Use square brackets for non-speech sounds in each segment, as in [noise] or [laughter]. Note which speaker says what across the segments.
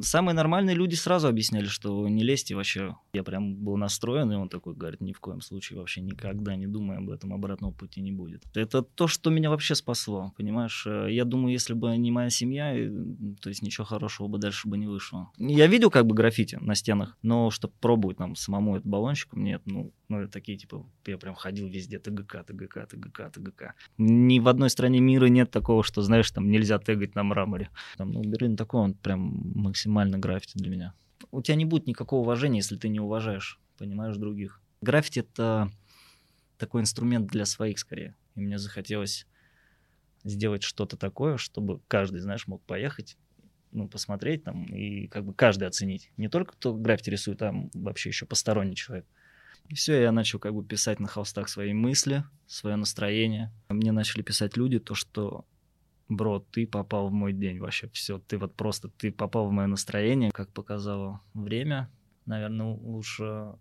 Speaker 1: Самые нормальные люди сразу объясняли, что не лезьте вообще. Я прям был настроен, и он такой говорит, ни в коем случае вообще никогда не думай об этом, обратного пути не будет. Это то, что меня вообще спасло, понимаешь? Э, я думаю, если бы не моя семья, то есть ничего хорошего бы дальше бы не вышло. Я видел как бы граффити на стенах, но чтобы пробовать там самому этот баллончиком, нет, ну, ну это такие типа, я прям ходил везде, ТГК, ТГК, ТГК, ТГК. Ни в одной стране мира нет такого, что, знаешь, там нельзя тегать на мраморе. Там, ну, Берлин такой, он прям максимально максимально граффити для меня. У тебя не будет никакого уважения, если ты не уважаешь, понимаешь, других. Граффити — это такой инструмент для своих скорее. И мне захотелось сделать что-то такое, чтобы каждый, знаешь, мог поехать, ну, посмотреть там и как бы каждый оценить. Не только кто граффити рисует, а вообще еще посторонний человек. И все, я начал как бы писать на холстах свои мысли, свое настроение. Мне начали писать люди то, что бро, ты попал в мой день вообще, все, ты вот просто, ты попал в мое настроение, как показало время, наверное, лучше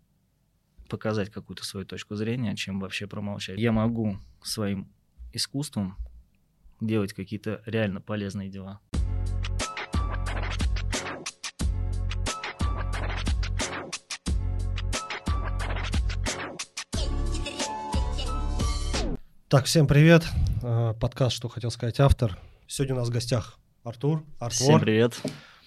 Speaker 1: показать какую-то свою точку зрения, чем вообще промолчать. Я могу своим искусством делать какие-то реально полезные дела.
Speaker 2: Так, всем привет. Э, подкаст «Что хотел сказать автор». Сегодня у нас в гостях Артур, Артвор.
Speaker 1: Всем привет.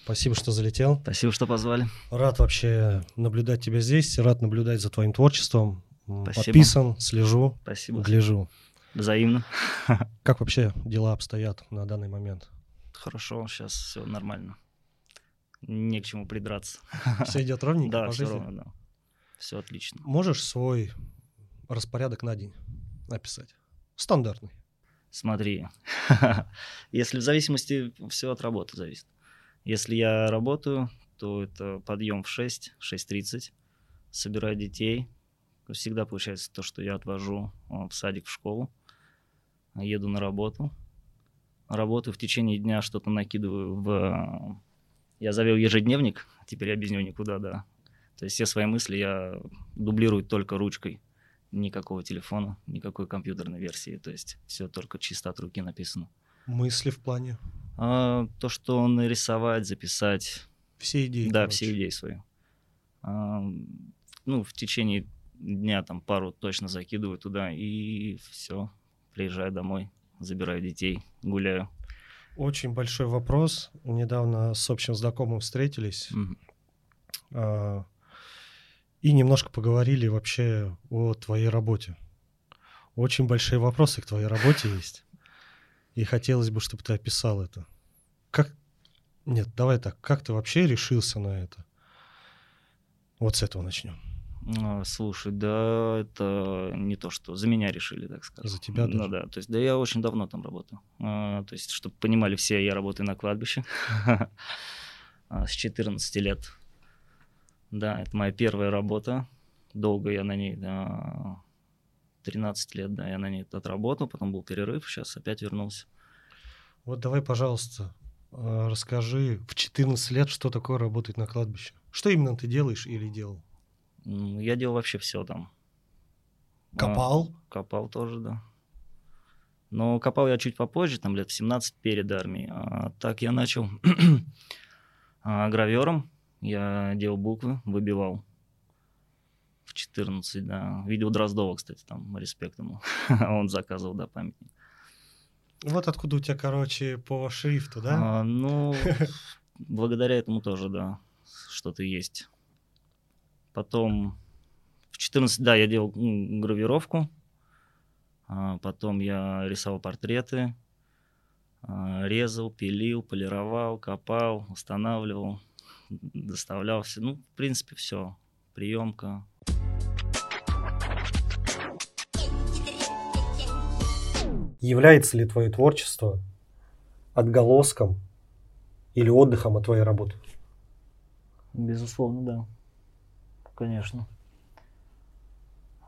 Speaker 2: Спасибо, что залетел.
Speaker 1: Спасибо, что позвали.
Speaker 2: Рад вообще наблюдать тебя здесь, рад наблюдать за твоим творчеством.
Speaker 1: Спасибо.
Speaker 2: Подписан, слежу,
Speaker 1: Спасибо.
Speaker 2: гляжу.
Speaker 1: Взаимно. [laughs]
Speaker 2: Как вообще дела обстоят на данный момент?
Speaker 1: Хорошо, сейчас все нормально. Не к чему придраться. [laughs]
Speaker 2: Все идет ровненько [laughs]
Speaker 1: Да,
Speaker 2: по
Speaker 1: все
Speaker 2: жизни?
Speaker 1: ровно, да. Все отлично.
Speaker 2: Можешь свой распорядок на день описать? Стандартный.
Speaker 1: Смотри, [laughs] если в зависимости, все от работы зависит. Если я работаю, то это подъем в 6, 6.30, собираю детей. Всегда получается то, что я отвожу а, в садик, в школу, еду на работу. Работаю в течение дня, что-то накидываю в... Я завел ежедневник, теперь я без него никуда, да. То есть все свои мысли я дублирую только ручкой никакого телефона, никакой компьютерной версии. То есть все только чисто от руки написано.
Speaker 2: Мысли в плане?
Speaker 1: А, то, что нарисовать, записать.
Speaker 2: Все идеи.
Speaker 1: Да,
Speaker 2: короче.
Speaker 1: все идеи свои. А, ну, в течение дня там пару точно закидываю туда и все. Приезжаю домой, забираю детей, гуляю.
Speaker 2: Очень большой вопрос. Недавно с общим знакомым встретились.
Speaker 1: Мгм.
Speaker 2: а, и немножко поговорили вообще о твоей работе. Очень большие вопросы к твоей работе есть. И хотелось бы, чтобы ты описал это. Как... Нет, давай так. Как ты вообще решился на это? Вот с этого начнем.
Speaker 1: А, Слушай, да, это не то, что за меня решили, так сказать.
Speaker 2: За тебя
Speaker 1: Ну
Speaker 2: даже?
Speaker 1: да, то есть, да я очень давно там работаю. А, То есть, чтобы понимали все, я работаю на кладбище [laughs] А, с 14 лет. Да, это моя первая работа. Долго я на ней, да, 13 лет, да, я на ней отработал, потом был перерыв, сейчас опять вернулся.
Speaker 2: Вот давай, пожалуйста, а, расскажи в 14 лет, что такое работать на кладбище. Что именно ты делаешь или делал?
Speaker 1: Я делал вообще все там. А,
Speaker 2: Копал?
Speaker 1: Копал тоже, да. Но копал я чуть попозже, там лет в 17 перед армией. А так я начал [clears throat] а, гравером. Я делал буквы, выбивал. В 14, да. Видел Дроздова, кстати, там, респект ему. [laughs] Он заказывал, да, памятник.
Speaker 2: Вот откуда у тебя, короче, по шрифту, да?
Speaker 1: А, ну, [laughs] благодаря этому тоже, да, что-то есть. Потом в 14, да, я делал гравировку. А, потом я рисовал портреты. а, резал, пилил, полировал, копал, устанавливал, доставлял все. Ну, в принципе, все. Приемка.
Speaker 2: Является ли твое творчество отголоском или отдыхом от твоей работы?
Speaker 1: Безусловно, да. Конечно.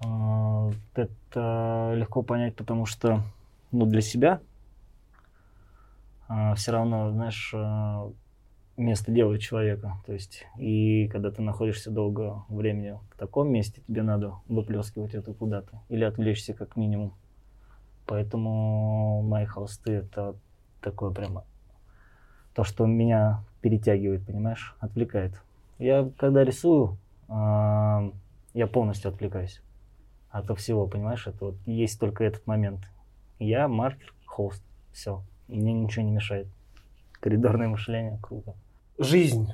Speaker 1: А, Это легко понять, потому что, ну, для себя все равно, знаешь, а, место делает человека. То есть, и когда ты находишься долго времени в таком месте, тебе надо выплескивать это куда-то или отвлечься как минимум. Поэтому мои холсты это такое прямо то, что меня перетягивает, понимаешь, отвлекает. Я когда рисую, а, я полностью отвлекаюсь от всего, понимаешь, это вот есть только этот момент. Я маркер, холст, все, мне ничего не мешает. Коридорное мышление, круто.
Speaker 2: Жизнь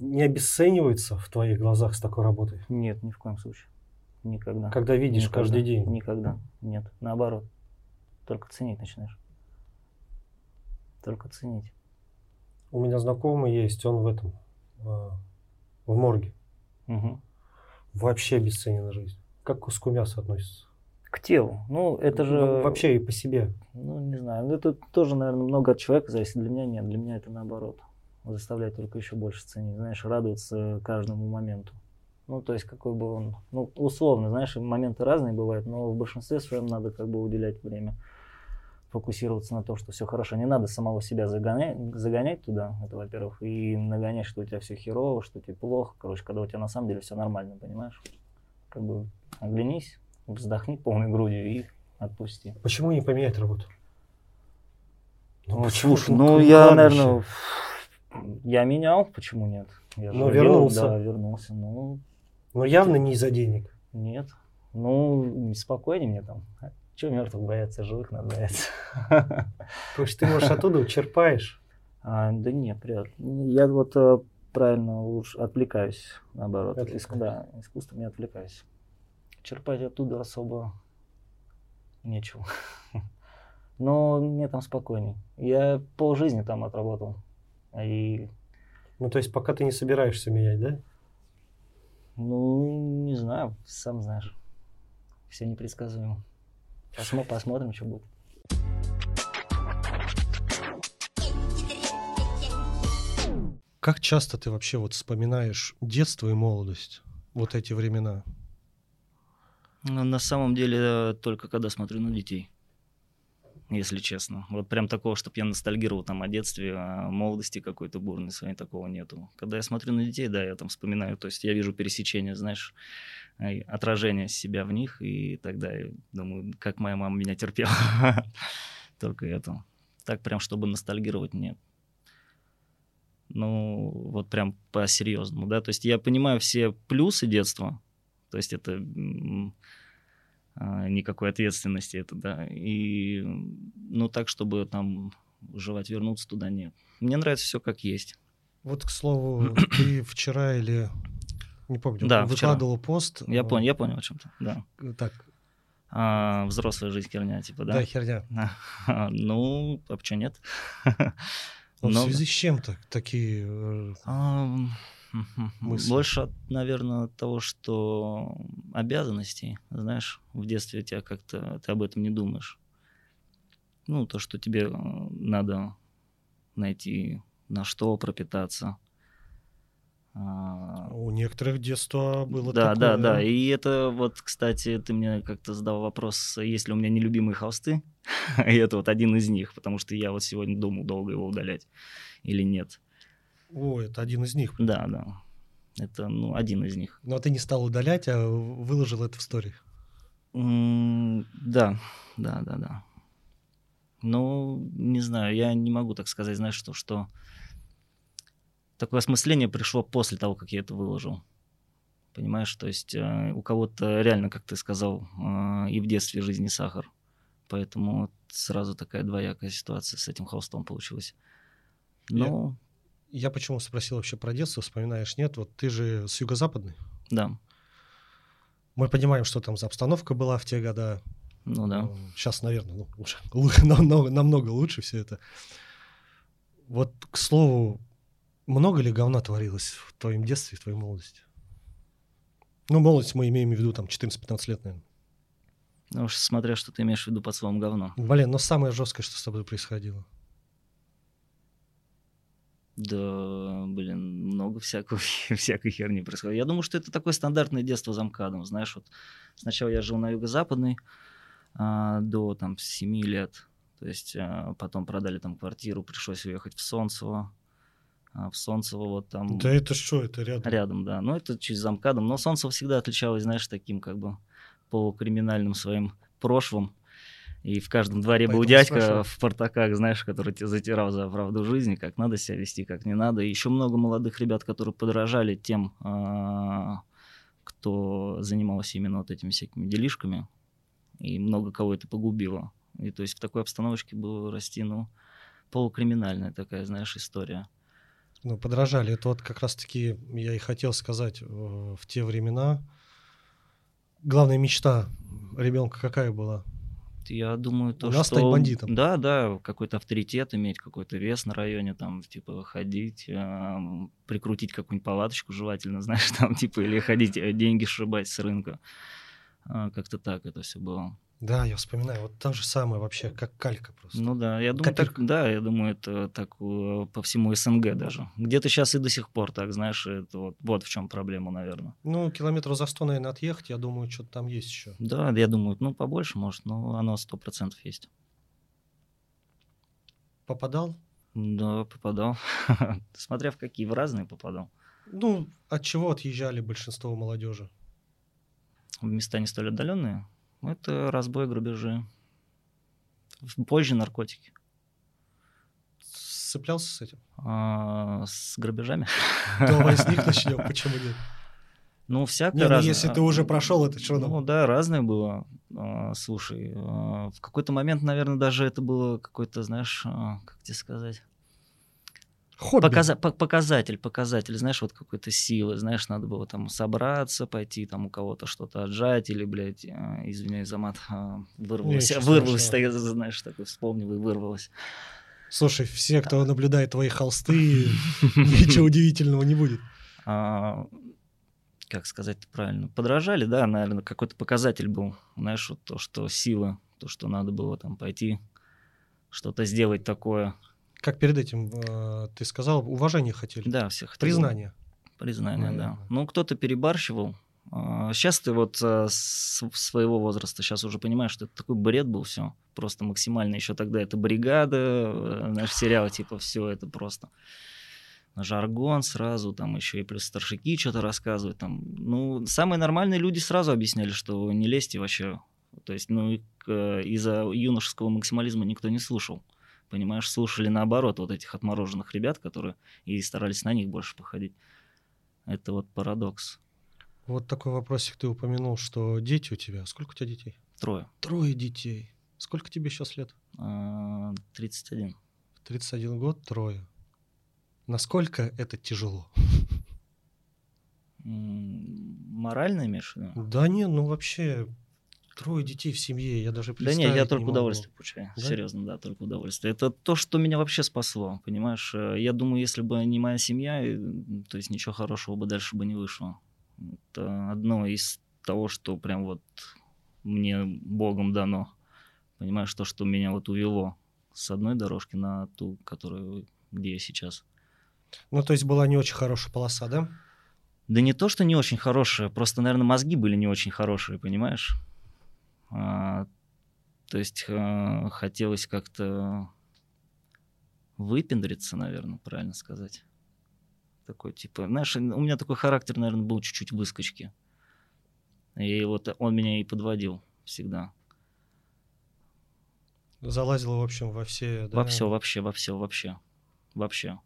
Speaker 2: не обесценивается в твоих глазах с такой работой?
Speaker 1: Нет, ни в коем случае. Никогда.
Speaker 2: Когда видишь
Speaker 1: Никогда.
Speaker 2: каждый день?
Speaker 1: Никогда. Нет. Наоборот. Только ценить начинаешь. Только ценить.
Speaker 2: У меня знакомый есть, он в этом, э, в морге.
Speaker 1: Угу.
Speaker 2: Вообще обесценена жизнь. Как к куску мяса относится?
Speaker 1: К телу. Ну, это же...
Speaker 2: Ну, вообще и по себе.
Speaker 1: Ну, не знаю. Ну, Это тоже, наверное, много от человека зависит. Для меня нет. Для меня это наоборот. Заставляет только еще больше ценить. Знаешь, радоваться каждому моменту. Ну, то есть, какой бы он... Ну, условно, знаешь, моменты разные бывают, но в большинстве своем надо как бы уделять время. Фокусироваться на том, что все хорошо. Не надо самого себя загонять, загонять туда, это во-первых, и нагонять, что у тебя все херово, что тебе плохо. Короче, когда у тебя на самом деле все нормально, понимаешь? Как бы оглянись, вздохни полной грудью и отпусти.
Speaker 2: Почему не поменять работу?
Speaker 1: Ну,
Speaker 2: почему?
Speaker 1: слушай,
Speaker 2: Ну,
Speaker 1: ну,
Speaker 2: ну,
Speaker 1: я, наверное, я менял, почему нет? Я же
Speaker 2: Ну,
Speaker 1: делал,
Speaker 2: вернулся.
Speaker 1: Да, вернулся. Ну,
Speaker 2: Но явно не из-за денег.
Speaker 1: нет. Ну, спокойнее мне там. Чего мертвых бояться, живых надо бояться. [laughs]
Speaker 2: То есть ты, может, оттуда черпаешь.
Speaker 1: А, да нет, привет. Я вот э, правильно лучше отвлекаюсь, наоборот.
Speaker 2: Отвлекаешься.
Speaker 1: Иск- да, искусством я отвлекаюсь. Черпать оттуда особо нечего. [laughs] Но мне там спокойней. Я полжизни там отработал. И,
Speaker 2: Ну, то есть пока ты не собираешься менять, да?
Speaker 1: ну, не знаю, сам знаешь. Все непредсказуемо. Посмо- [laughs] посмотрим, что будет.
Speaker 2: Как часто ты вообще вот вспоминаешь детство и молодость? Вот эти времена.
Speaker 1: Ну, на самом деле, э, только когда смотрю на детей. Если честно. Вот прям такого, чтобы я ностальгировал там о детстве, о молодости какой-то бурной своей, такого нету. Когда я смотрю на детей, да, я там вспоминаю, то есть я вижу пересечение, знаешь, э, отражение себя в них, и тогда я думаю, как моя мама меня терпела. [laughs] Только это. Так прям, чтобы ностальгировать, нет. Ну, вот прям по-серьезному, да. То есть я понимаю все плюсы детства, то есть это а, никакой ответственности это, да. И, ну, так, чтобы там желать вернуться туда, нет. Мне нравится все как есть.
Speaker 2: Вот, к слову, [clears throat] ты вчера или... Не помню,
Speaker 1: Да, вчера.
Speaker 2: выкладывал пост.
Speaker 1: Я
Speaker 2: э,
Speaker 1: понял, я понял о чем-то, да.
Speaker 2: Так,
Speaker 1: А, взрослая жизнь херня, типа,
Speaker 2: да,
Speaker 1: да?
Speaker 2: херня. [laughs]
Speaker 1: Ну, а почему нет?
Speaker 2: Но в
Speaker 1: Но-
Speaker 2: связи с чем так, такие... э,
Speaker 1: Ам,
Speaker 2: Мысли.
Speaker 1: Больше, от, наверное, от того, что обязанностей, знаешь, в детстве тебя как-то, ты об этом не думаешь. Ну, то, что тебе э, надо найти, на что пропитаться. А,
Speaker 2: У некоторых детство было
Speaker 1: да,
Speaker 2: такое.
Speaker 1: да, да. И это вот, кстати, ты мне как-то задал вопрос, есть ли у меня нелюбимые холсты. [laughs] И это вот один из них, потому что я вот сегодня думал долго его удалять или нет.
Speaker 2: О, это один из них.
Speaker 1: Да, да. Это, ну, один из них.
Speaker 2: Но ты не стал удалять, а выложил это в стори.
Speaker 1: М, Да, да, да, да. Ну, не знаю, я не могу так сказать, знаешь, что, что такое осмысление пришло после того, как я это выложил. Понимаешь, то есть э, у кого-то реально, как ты сказал, э, и в детстве жизни сахар. Поэтому сразу такая двоякая ситуация с этим холстом получилась. Ну,
Speaker 2: Я почему спросил вообще про детство, вспоминаешь, нет? Вот ты же с юго-западной.
Speaker 1: да,
Speaker 2: Мы понимаем, что там за обстановка была в те года.
Speaker 1: ну да.
Speaker 2: Сейчас, наверное, ну, уже [laughs] лу- намного, намного лучше все это. Вот, к слову, много ли говна творилось в твоем детстве, в твоей молодости? Ну, молодость мы имеем в виду там 14-15 лет, наверное.
Speaker 1: Ну уж смотря, что ты имеешь в виду под словом говно.
Speaker 2: Блин, но самое жесткое, что с тобой происходило.
Speaker 1: Да, блин, много всякого, [laughs] всякой херни происходит. Я думаю, что это такое стандартное детство за МКАДом, знаешь, вот сначала я жил на юго-западной а, до там 7 лет, то есть а, потом продали там квартиру, пришлось уехать в Солнцево, а, в Солнцево вот там
Speaker 2: Да это что, это рядом.
Speaker 1: рядом, да, ну это чуть за МКАДом, но Солнцево всегда отличалось, знаешь, таким как бы полукриминальным своим прошлым, И в каждом дворе был
Speaker 2: Поэтому
Speaker 1: дядька
Speaker 2: спрашиваю.
Speaker 1: в портаках, знаешь, который тебя затирал за правду жизни, как надо себя вести, как не надо. И еще много молодых ребят, которые подражали тем, а, кто занимался именно вот этими всякими делишками. И много кого это погубило. И то есть в такой обстановочке было расти, ну, полукриминальная такая, знаешь, история.
Speaker 2: Ну, подражали. Это вот как раз-таки я и хотел сказать э, в те времена. Главная мечта ребенка какая была?
Speaker 1: Я думаю, то,
Speaker 2: У нас
Speaker 1: что...
Speaker 2: стать бандитом.
Speaker 1: Да, да, какой-то авторитет иметь, какой-то вес на районе, там, типа, ходить, прикрутить какую-нибудь палаточку желательно, [laughs] знаешь, там, типа, или ходить, э, деньги сшибать с рынка. А, Как-то так это все было.
Speaker 2: Да, я вспоминаю. Вот то же самое вообще, как калька просто.
Speaker 1: Ну да, я думаю, так, да, я думаю, это так э, по всему СНГ даже. Где-то сейчас и до сих пор так, знаешь, это вот, вот в чем проблема, наверное.
Speaker 2: Ну, километров за 100, наверное, отъехать, я думаю, что-то там есть еще.
Speaker 1: Да, я думаю, ну, побольше, может, но оно сто процентов есть.
Speaker 2: Попадал?
Speaker 1: Да, попадал. [laughs] Смотря в какие, в разные попадал.
Speaker 2: Ну, от чего отъезжали большинство молодежи?
Speaker 1: в места не столь отдаленные, это разбой, грабежи. Позже наркотики.
Speaker 2: Сцеплялся с этим?
Speaker 1: А, с грабежами.
Speaker 2: Давай с них [laughs] начнем, почему нет?
Speaker 1: Ну, всякое
Speaker 2: Не, ну
Speaker 1: разное.
Speaker 2: если ты уже прошел это, что
Speaker 1: Ну, да, разное было. А, Слушай, а, в какой-то момент, наверное, даже это было какой-то, знаешь, а, как тебе сказать,
Speaker 2: Хобби.
Speaker 1: Показа- по- показатель, показатель, знаешь, вот какой-то силы, знаешь, надо было там собраться, пойти там у кого-то что-то отжать или, блядь, а, извиняюсь за мат, а, вырвалось,
Speaker 2: Ничего
Speaker 1: вырвалось, так, [laughs] знаешь, такой вспомнил и вырвалось.
Speaker 2: Слушай, все, кто наблюдает твои холсты, [laughs] ничего удивительного не будет.
Speaker 1: А, как сказать правильно, подражали, да, наверное, какой-то показатель был, знаешь, вот то, что сила, то, что надо было там пойти, что-то сделать такое.
Speaker 2: Как перед этим э, ты сказал, уважение хотели.
Speaker 1: Да, всех
Speaker 2: Признание.
Speaker 1: Признание, да.
Speaker 2: Наверное.
Speaker 1: Ну, кто-то перебарщивал. Сейчас ты вот а, с своего возраста сейчас уже понимаешь, что это такой бред был все. Просто максимально. Еще тогда это бригада, э, наш сериал, типа, все это просто жаргон сразу, там еще и плюс старшики что-то рассказывают. Там. Ну, самые нормальные люди сразу объясняли, что не лезьте вообще. То есть, ну, э, из-за юношеского максимализма никто не слушал. Понимаешь, слушали наоборот вот этих отмороженных ребят, которые и старались на них больше походить. Это вот парадокс.
Speaker 2: Вот такой вопросик ты упомянул, что дети у тебя. Сколько у тебя детей?
Speaker 1: Трое.
Speaker 2: Трое детей. Сколько тебе сейчас лет?
Speaker 1: А, 31.
Speaker 2: В 31 год трое. Насколько это тяжело?
Speaker 1: Морально имеешь виду?
Speaker 2: Да не, ну вообще трое детей в семье, я даже
Speaker 1: Да
Speaker 2: представить
Speaker 1: нет, я только
Speaker 2: могу.
Speaker 1: удовольствие получаю.
Speaker 2: Да?
Speaker 1: Серьезно, да, только удовольствие. Это то, что меня вообще спасло, понимаешь? Э, Я думаю, если бы не моя семья, то есть ничего хорошего бы дальше бы не вышло. Это одно из того, что прям вот мне Богом дано. Понимаешь, то, что меня вот увело с одной дорожки на ту, которую, где я сейчас.
Speaker 2: Ну, то есть была не очень хорошая полоса, да?
Speaker 1: Да не то, что не очень хорошие, просто, наверное, мозги были не очень хорошие, понимаешь? А, то есть а, хотелось как-то выпендриться, наверное, правильно сказать. Такой, типа, знаешь, у меня такой характер, наверное, был чуть-чуть выскочки. И вот он меня и подводил всегда.
Speaker 2: Залазила, в общем, во все... да?
Speaker 1: Во все, вообще, во все, вообще. Вообще.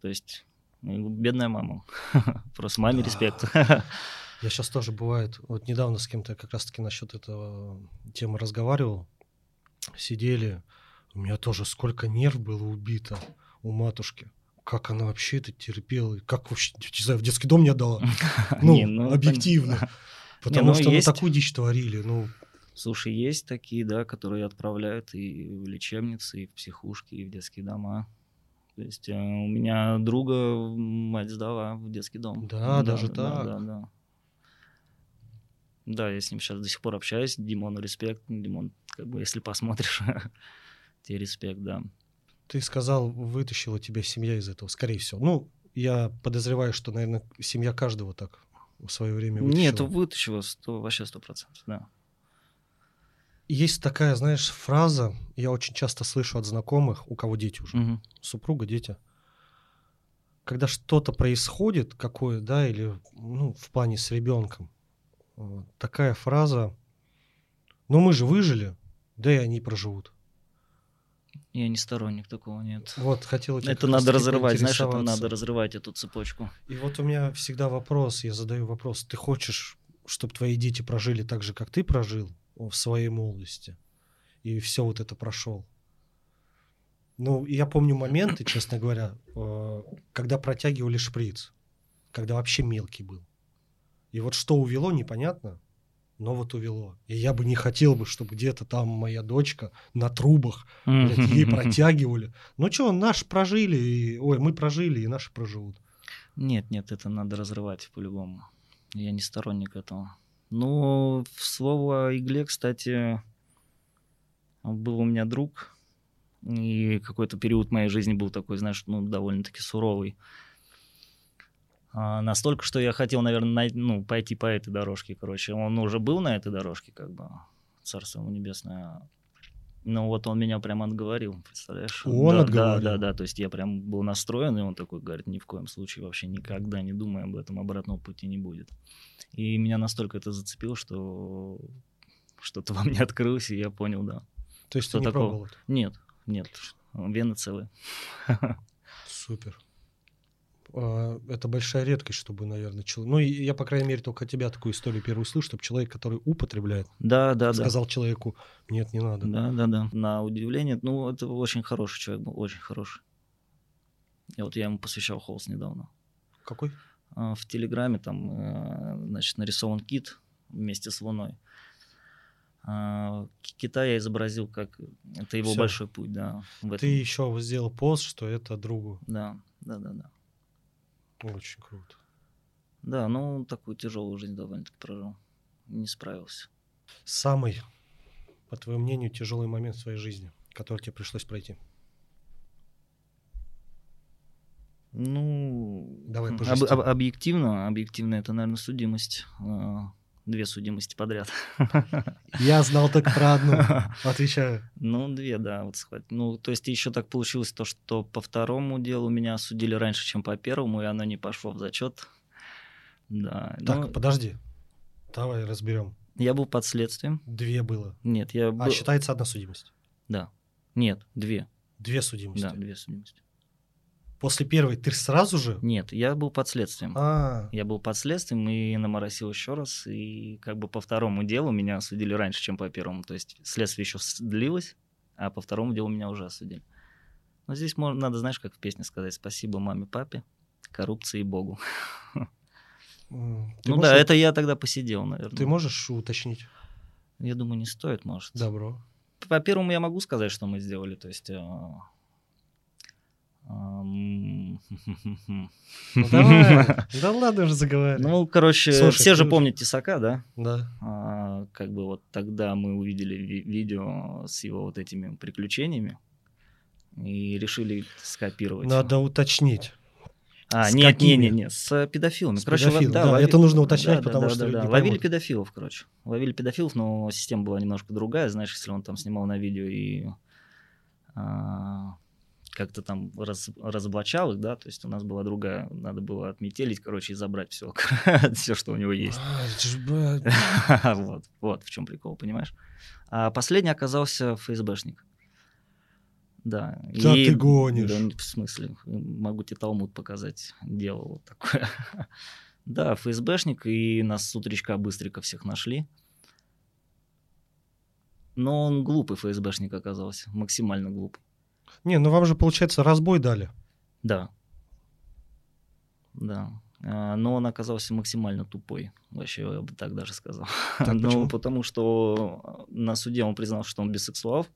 Speaker 1: То есть, бедная мама. [laughs] Просто маме респект. [laughs]
Speaker 2: Я сейчас тоже бывает, вот недавно с кем-то как раз-таки насчет этого темы разговаривал, сидели, у меня тоже сколько нерв было убито у матушки. Как она вообще это терпела, как вообще, не знаю, в детский дом не отдала. [laughs] Ну,
Speaker 1: Не, ну,
Speaker 2: объективно. [laughs] Потому
Speaker 1: ну,
Speaker 2: что ну,
Speaker 1: есть.
Speaker 2: такую дичь творили. Ну,
Speaker 1: Слушай, есть такие, да, которые отправляют и в лечебницы, и в психушки, и в детские дома. То есть э, у меня друга мать сдала в детский дом.
Speaker 2: Да, даже
Speaker 1: да,
Speaker 2: так.
Speaker 1: Да, да. Да, я с ним сейчас до сих пор общаюсь. Димону респект. Димон, как бы, если посмотришь, [laughs] тебе респект, да.
Speaker 2: ты сказал, вытащила тебя семья из этого, скорее всего. Ну, я подозреваю, что, наверное, семья каждого так в свое время вытащила.
Speaker 1: Нет, вытащила сто, вообще сто процентов, да.
Speaker 2: Есть такая, знаешь, фраза, я очень часто слышу от знакомых, у кого дети уже,
Speaker 1: Мгм.
Speaker 2: супруга, дети. Когда что-то происходит, какое, да, или ну, в плане с ребенком, такая фраза, ну мы же выжили, Да и они проживут.
Speaker 1: Я не сторонник такого, нет.
Speaker 2: Вот, хотел
Speaker 1: Это надо разрывать, знаешь, это надо разрывать эту цепочку.
Speaker 2: И вот у меня всегда вопрос, я задаю вопрос, ты хочешь, чтобы твои дети прожили так же, как ты прожил в своей молодости, и все вот это прошел? Ну, я помню моменты, честно говоря, э, когда протягивали шприц, когда вообще мелкий был. И вот что увело, непонятно, но вот увело. И я бы не хотел бы, чтобы где-то там моя дочка на трубах, блядь, ей [laughs] протягивали. Ну что, наш прожили, и, ой, мы прожили, и наши проживут.
Speaker 1: Нет, нет, это надо разрывать по-любому. Я не сторонник этого. Ну, в слово игле, кстати, был у меня друг, и какой-то период моей жизни был такой, знаешь, ну, довольно-таки суровый. А, настолько, что я хотел, наверное, ну, пойти по этой дорожке, короче. Он уже был на этой дорожке, как бы, царство ему небесное. Но вот он меня прям отговорил, представляешь?
Speaker 2: Он
Speaker 1: да,
Speaker 2: отговорил?
Speaker 1: Да, да, да, то есть я прям был настроен, и он такой говорит, ни в коем случае вообще никогда не думай об этом, обратного пути не будет. И меня настолько это зацепило, что что-то [laughs] во мне открылось, и я понял, да.
Speaker 2: То есть
Speaker 1: Что
Speaker 2: ты не
Speaker 1: такого?
Speaker 2: пробовал?
Speaker 1: Нет, нет, вены целые. [laughs]
Speaker 2: Супер. А, Это большая редкость, чтобы, наверное, человек... Ну, я, по крайней мере, только от тебя такую историю первую слышу, чтобы человек, который употребляет,
Speaker 1: Да, да, да.
Speaker 2: сказал человеку, нет, не надо.
Speaker 1: Да, да, да. На удивление, ну, это очень хороший человек был, очень хороший. И вот я ему посвящал холст недавно.
Speaker 2: Какой?
Speaker 1: А, В Телеграме там, э, значит, нарисован кит вместе с Луной. А, к- Кита я изобразил как... Это его
Speaker 2: Всё.
Speaker 1: большой путь, да.
Speaker 2: Ты еще сделал пост, что это другу.
Speaker 1: Да, да, да, да.
Speaker 2: Очень круто.
Speaker 1: Да, ну, такую тяжелую жизнь довольно-таки прожил. Не справился.
Speaker 2: Самый, по твоему мнению, тяжелый момент в своей жизни, который тебе пришлось пройти.
Speaker 1: Ну,
Speaker 2: Давай
Speaker 1: об-
Speaker 2: пожестче.
Speaker 1: об- объективно, объективно это, наверное, судимость. А, Две судимости подряд. [laughs]
Speaker 2: Я знал так про одну. [laughs] Отвечаю.
Speaker 1: Ну, две, да, вот схват- Ну, то есть еще так получилось то, что по второму делу меня осудили раньше, чем по первому, и оно не пошло в зачет. Да.
Speaker 2: Так,
Speaker 1: ну,
Speaker 2: подожди. Давай разберем.
Speaker 1: я был под следствием.
Speaker 2: Две было.
Speaker 1: Нет, я
Speaker 2: А
Speaker 1: был...
Speaker 2: считается одна судимость.
Speaker 1: Да. Нет, две.
Speaker 2: Две судимости.
Speaker 1: Да, две судимости.
Speaker 2: После первой ты сразу же?
Speaker 1: Нет, я был под следствием.
Speaker 2: А,
Speaker 1: Я был под следствием и наморосил еще раз. И как бы по второму делу меня осудили раньше, чем по первому. То есть следствие еще длилось, а по второму делу меня уже осудили. Но здесь можно, надо, знаешь, как в песне сказать, спасибо маме, папе, коррупции и Богу.
Speaker 2: ты
Speaker 1: ну
Speaker 2: можешь-
Speaker 1: да, это я тогда посидел, наверное.
Speaker 2: Ты можешь уточнить?
Speaker 1: Я думаю, не стоит, может.
Speaker 2: Добро.
Speaker 1: По первому я могу сказать, что мы сделали. То есть...
Speaker 2: Ну [laughs] давай. Да ладно уже заговаривай.
Speaker 1: Ну, короче,
Speaker 2: Слушай,
Speaker 1: все же помнят Тесака, да?
Speaker 2: Да.
Speaker 1: А, как бы вот тогда мы увидели ви- видео с его вот этими приключениями и решили скопировать.
Speaker 2: Надо уточнить.
Speaker 1: а,
Speaker 2: с
Speaker 1: нет,
Speaker 2: какими?
Speaker 1: не, не, не, с педофилами.
Speaker 2: С
Speaker 1: короче, во-
Speaker 2: педофилами, да, это нужно уточнять, потому что люди не
Speaker 1: Ловили
Speaker 2: поймут.
Speaker 1: педофилов, короче. Ловили педофилов, но система была немножко другая. Знаешь, если он там снимал на видео и а, как-то там раз- разоблачал их, да, то есть у нас была другая, надо было отметелить, короче, и забрать все, [laughs] все, что у него есть.
Speaker 2: А, [laughs]
Speaker 1: вот, вот в чем прикол, понимаешь? А последний оказался ФСБшник. Да.
Speaker 2: Да ты гонишь.
Speaker 1: Да, в смысле, могу тебе Талмуд показать. Делал вот такое. [laughs] да, ФСБшник, и нас с утречка быстренько всех нашли. Но он глупый ФСБшник оказался, максимально глупый.
Speaker 2: Не, ну вам же, получается, разбой дали.
Speaker 1: Да. Да. А, Но он оказался максимально тупой. Вообще, я бы так даже сказал.
Speaker 2: Так, [laughs]
Speaker 1: ну,
Speaker 2: почему?
Speaker 1: потому что на суде он признал, что он бисексуал.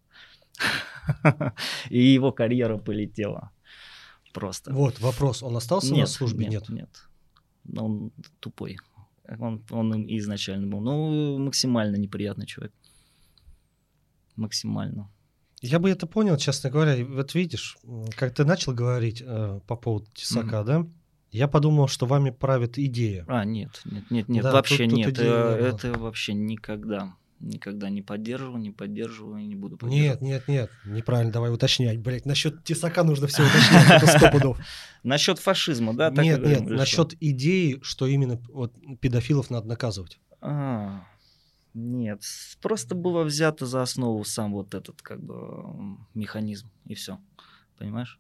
Speaker 1: [laughs] И его карьера полетела. Просто.
Speaker 2: Вот, вопрос. Он остался на службе? Нет.
Speaker 1: Нет. Он тупой. Он, он им изначально был. Ну, максимально неприятный человек. Максимально.
Speaker 2: Я бы это понял, честно говоря. Вот видишь, как ты начал говорить э, по поводу Тесака, да? Я подумал, что вами правит идея.
Speaker 1: А, нет, нет, нет, нет,
Speaker 2: Да,
Speaker 1: вообще
Speaker 2: тут- тут
Speaker 1: нет.
Speaker 2: идеи
Speaker 1: э. Это вообще никогда. Никогда не поддерживал, не поддерживаю и не буду
Speaker 2: Нет,
Speaker 1: поддерживать.
Speaker 2: нет, нет, неправильно, давай уточнять. Блять, насчет Тесака нужно все уточнять, это сто пудов. [laughs]
Speaker 1: Насчет фашизма, да? так
Speaker 2: Нет, нет, насчет идеи, что именно вот педофилов надо наказывать.
Speaker 1: А, Нет, просто было взято за основу сам вот этот как бы механизм, и все. Понимаешь?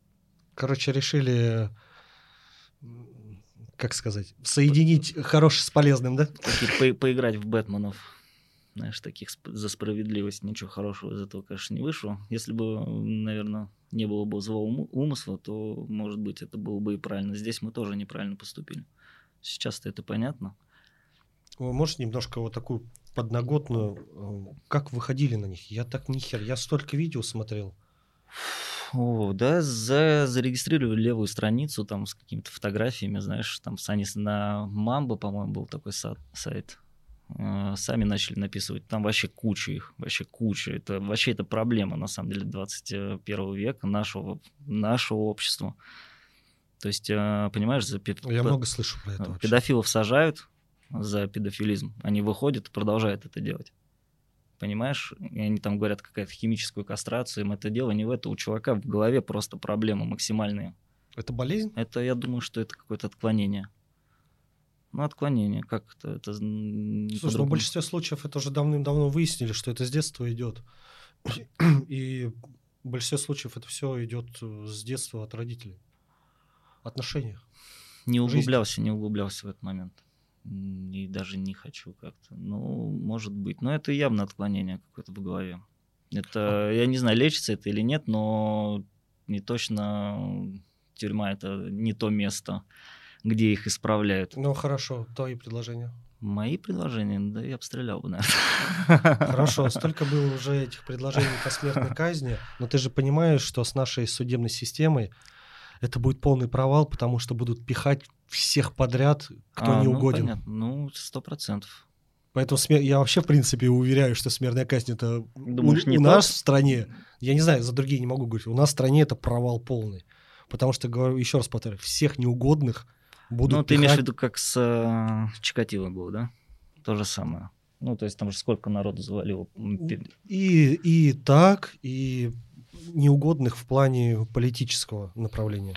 Speaker 2: Короче, решили, как сказать, соединить хорошее с полезным, да?
Speaker 1: Такие по- поиграть в Бэтменов. Знаешь, таких за справедливость ничего хорошего из этого, конечно, не вышло. Если бы, наверное, не было бы злого уму- умысла, то, может быть, это было бы и правильно. Здесь мы тоже неправильно поступили. Сейчас-то это понятно.
Speaker 2: Вы Можешь немножко вот такую подноготную, э, как выходили на них? Я так нихер, я столько видео смотрел.
Speaker 1: О, да, за, зарегистрировали левую страницу там с какими-то фотографиями, знаешь, там с- они с- на Мамбо, по-моему, был такой са- сайт. Э, Сами начали написывать, там вообще куча их, вообще куча. Это вообще это проблема, на самом деле, 21 века нашего, нашего общества. То есть, э, понимаешь, за пе-
Speaker 2: Я много слышу про это
Speaker 1: э,
Speaker 2: вообще.
Speaker 1: педофилов сажают за педофилизм, они выходят и продолжают это делать. Понимаешь? И они там говорят какая-то химическую кастрацию, им это дело не в это. У чувака в голове просто проблемы максимальные.
Speaker 2: Это болезнь?
Speaker 1: Это, я думаю, что это какое-то отклонение. Ну, отклонение, как это? это
Speaker 2: Слушай, ну в большинстве случаев это уже давным-давно выяснили, что это с детства идет. [clears throat] И в большинстве случаев это все идет э, с детства от родителей. Отношения.
Speaker 1: Не
Speaker 2: жизнь.
Speaker 1: углублялся, не углублялся в этот момент. И даже не хочу как-то. Ну, может быть. Но это явно отклонение какое-то в голове. Это, я не знаю, лечится это или нет, но не точно тюрьма это не то место, где их исправляют.
Speaker 2: Ну хорошо, твои предложения.
Speaker 1: Мои предложения, да я обстрелял бы, наверное.
Speaker 2: Хорошо, [laughs] столько было уже этих предложений по смертной казни, но ты же понимаешь, что с нашей судебной системой это будет полный провал, потому что будут пихать всех подряд, кто
Speaker 1: А,
Speaker 2: не
Speaker 1: ну,
Speaker 2: угоден.
Speaker 1: понятно. Ну, сто процентов.
Speaker 2: Поэтому смер- я вообще, в принципе, уверяю, что смертная казнь это
Speaker 1: Думаешь,
Speaker 2: у,
Speaker 1: не
Speaker 2: у нас в стране, я не знаю, за другие не могу говорить, у нас в стране это провал полный. Потому что, говорю, еще раз повторяю, всех неугодных будут
Speaker 1: Ну, ты имеешь в виду, как с э, Чикатило было, да? То же самое. Ну, то есть там же сколько народу завалило.
Speaker 2: И, и так, и неугодных в плане политического направления.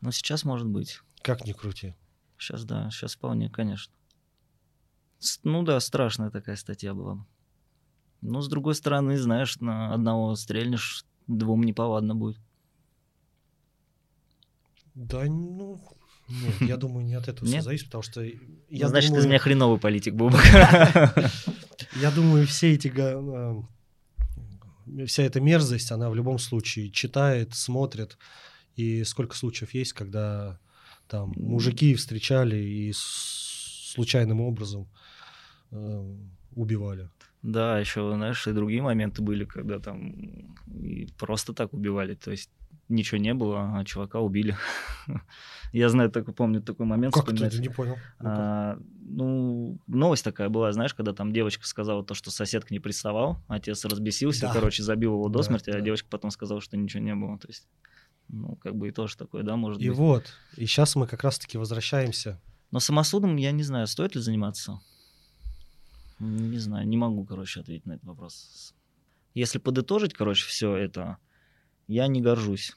Speaker 1: Ну, сейчас может быть.
Speaker 2: Как ни крути.
Speaker 1: Сейчас, да, сейчас вполне, конечно. Ну да, страшная такая статья была. Но, с другой стороны, знаешь, на одного стрельнешь, двум неповадно будет.
Speaker 2: Да, ну, нет, я думаю, не от этого все зависит, потому что я
Speaker 1: Ну, Значит,
Speaker 2: думаю,
Speaker 1: из меня хреновый политик был бы. [laughs]
Speaker 2: я думаю, все эти э, вся эта мерзость, она в любом случае читает, смотрит. И сколько случаев есть, когда там мужики встречали и случайным образом э, убивали.
Speaker 1: Да, еще, знаешь, и другие моменты были, когда там просто так убивали. То есть ничего не было, а чувака убили. [laughs] Я знаю, только помню такой момент.
Speaker 2: Как ты не понял? Ну-ка.
Speaker 1: А, ну, новость такая была, знаешь, когда там девочка сказала то, что сосед к ней приставал, отец разбесился,
Speaker 2: Да.
Speaker 1: короче, забил его до
Speaker 2: Да,
Speaker 1: смерти, а девочка потом сказала, что ничего не было. То есть, ну, как бы и тоже такое, да, может
Speaker 2: И
Speaker 1: быть.
Speaker 2: вот, и сейчас мы как раз-таки возвращаемся.
Speaker 1: Но самосудом я не знаю, стоит ли заниматься. Не знаю, не могу, короче, ответить на этот вопрос. Если подытожить, короче, все это, я не горжусь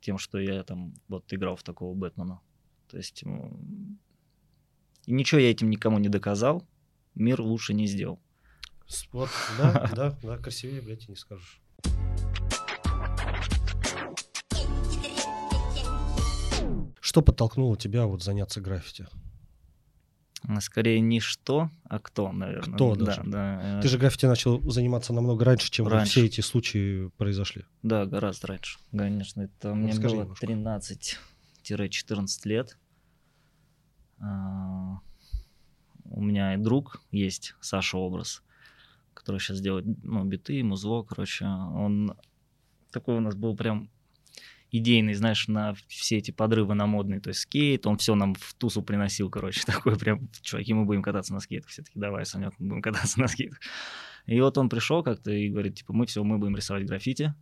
Speaker 1: тем, что я там вот играл в такого Бэтмена. То есть и ничего я этим никому не доказал, мир лучше не сделал.
Speaker 2: С- Вот, да, [laughs] да, да, красивее, блядь, и не скажешь. Что подтолкнуло тебя вот заняться граффити?
Speaker 1: А Скорее не что, а кто, наверное.
Speaker 2: Кто
Speaker 1: да,
Speaker 2: даже?
Speaker 1: Да, э,
Speaker 2: Ты же граффити начал заниматься намного раньше, чем
Speaker 1: Раньше.
Speaker 2: все эти случаи произошли.
Speaker 1: Да, гораздо раньше. Конечно, это мне
Speaker 2: Расскажи
Speaker 1: было
Speaker 2: немножко.
Speaker 1: 13-14 лет. А, У меня и друг есть, Саша Образ, который сейчас делает ну, биты, музло, короче. Он такой у нас был прям идейный, знаешь, на все эти подрывы на модный, то есть скейт, он все нам в тусу приносил, короче, [laughs] такой прям, чуваки, мы будем кататься на скейтах, все таки давай, Санек, мы будем кататься на скейтах. И вот он пришел как-то и говорит, типа, мы все, мы будем рисовать граффити.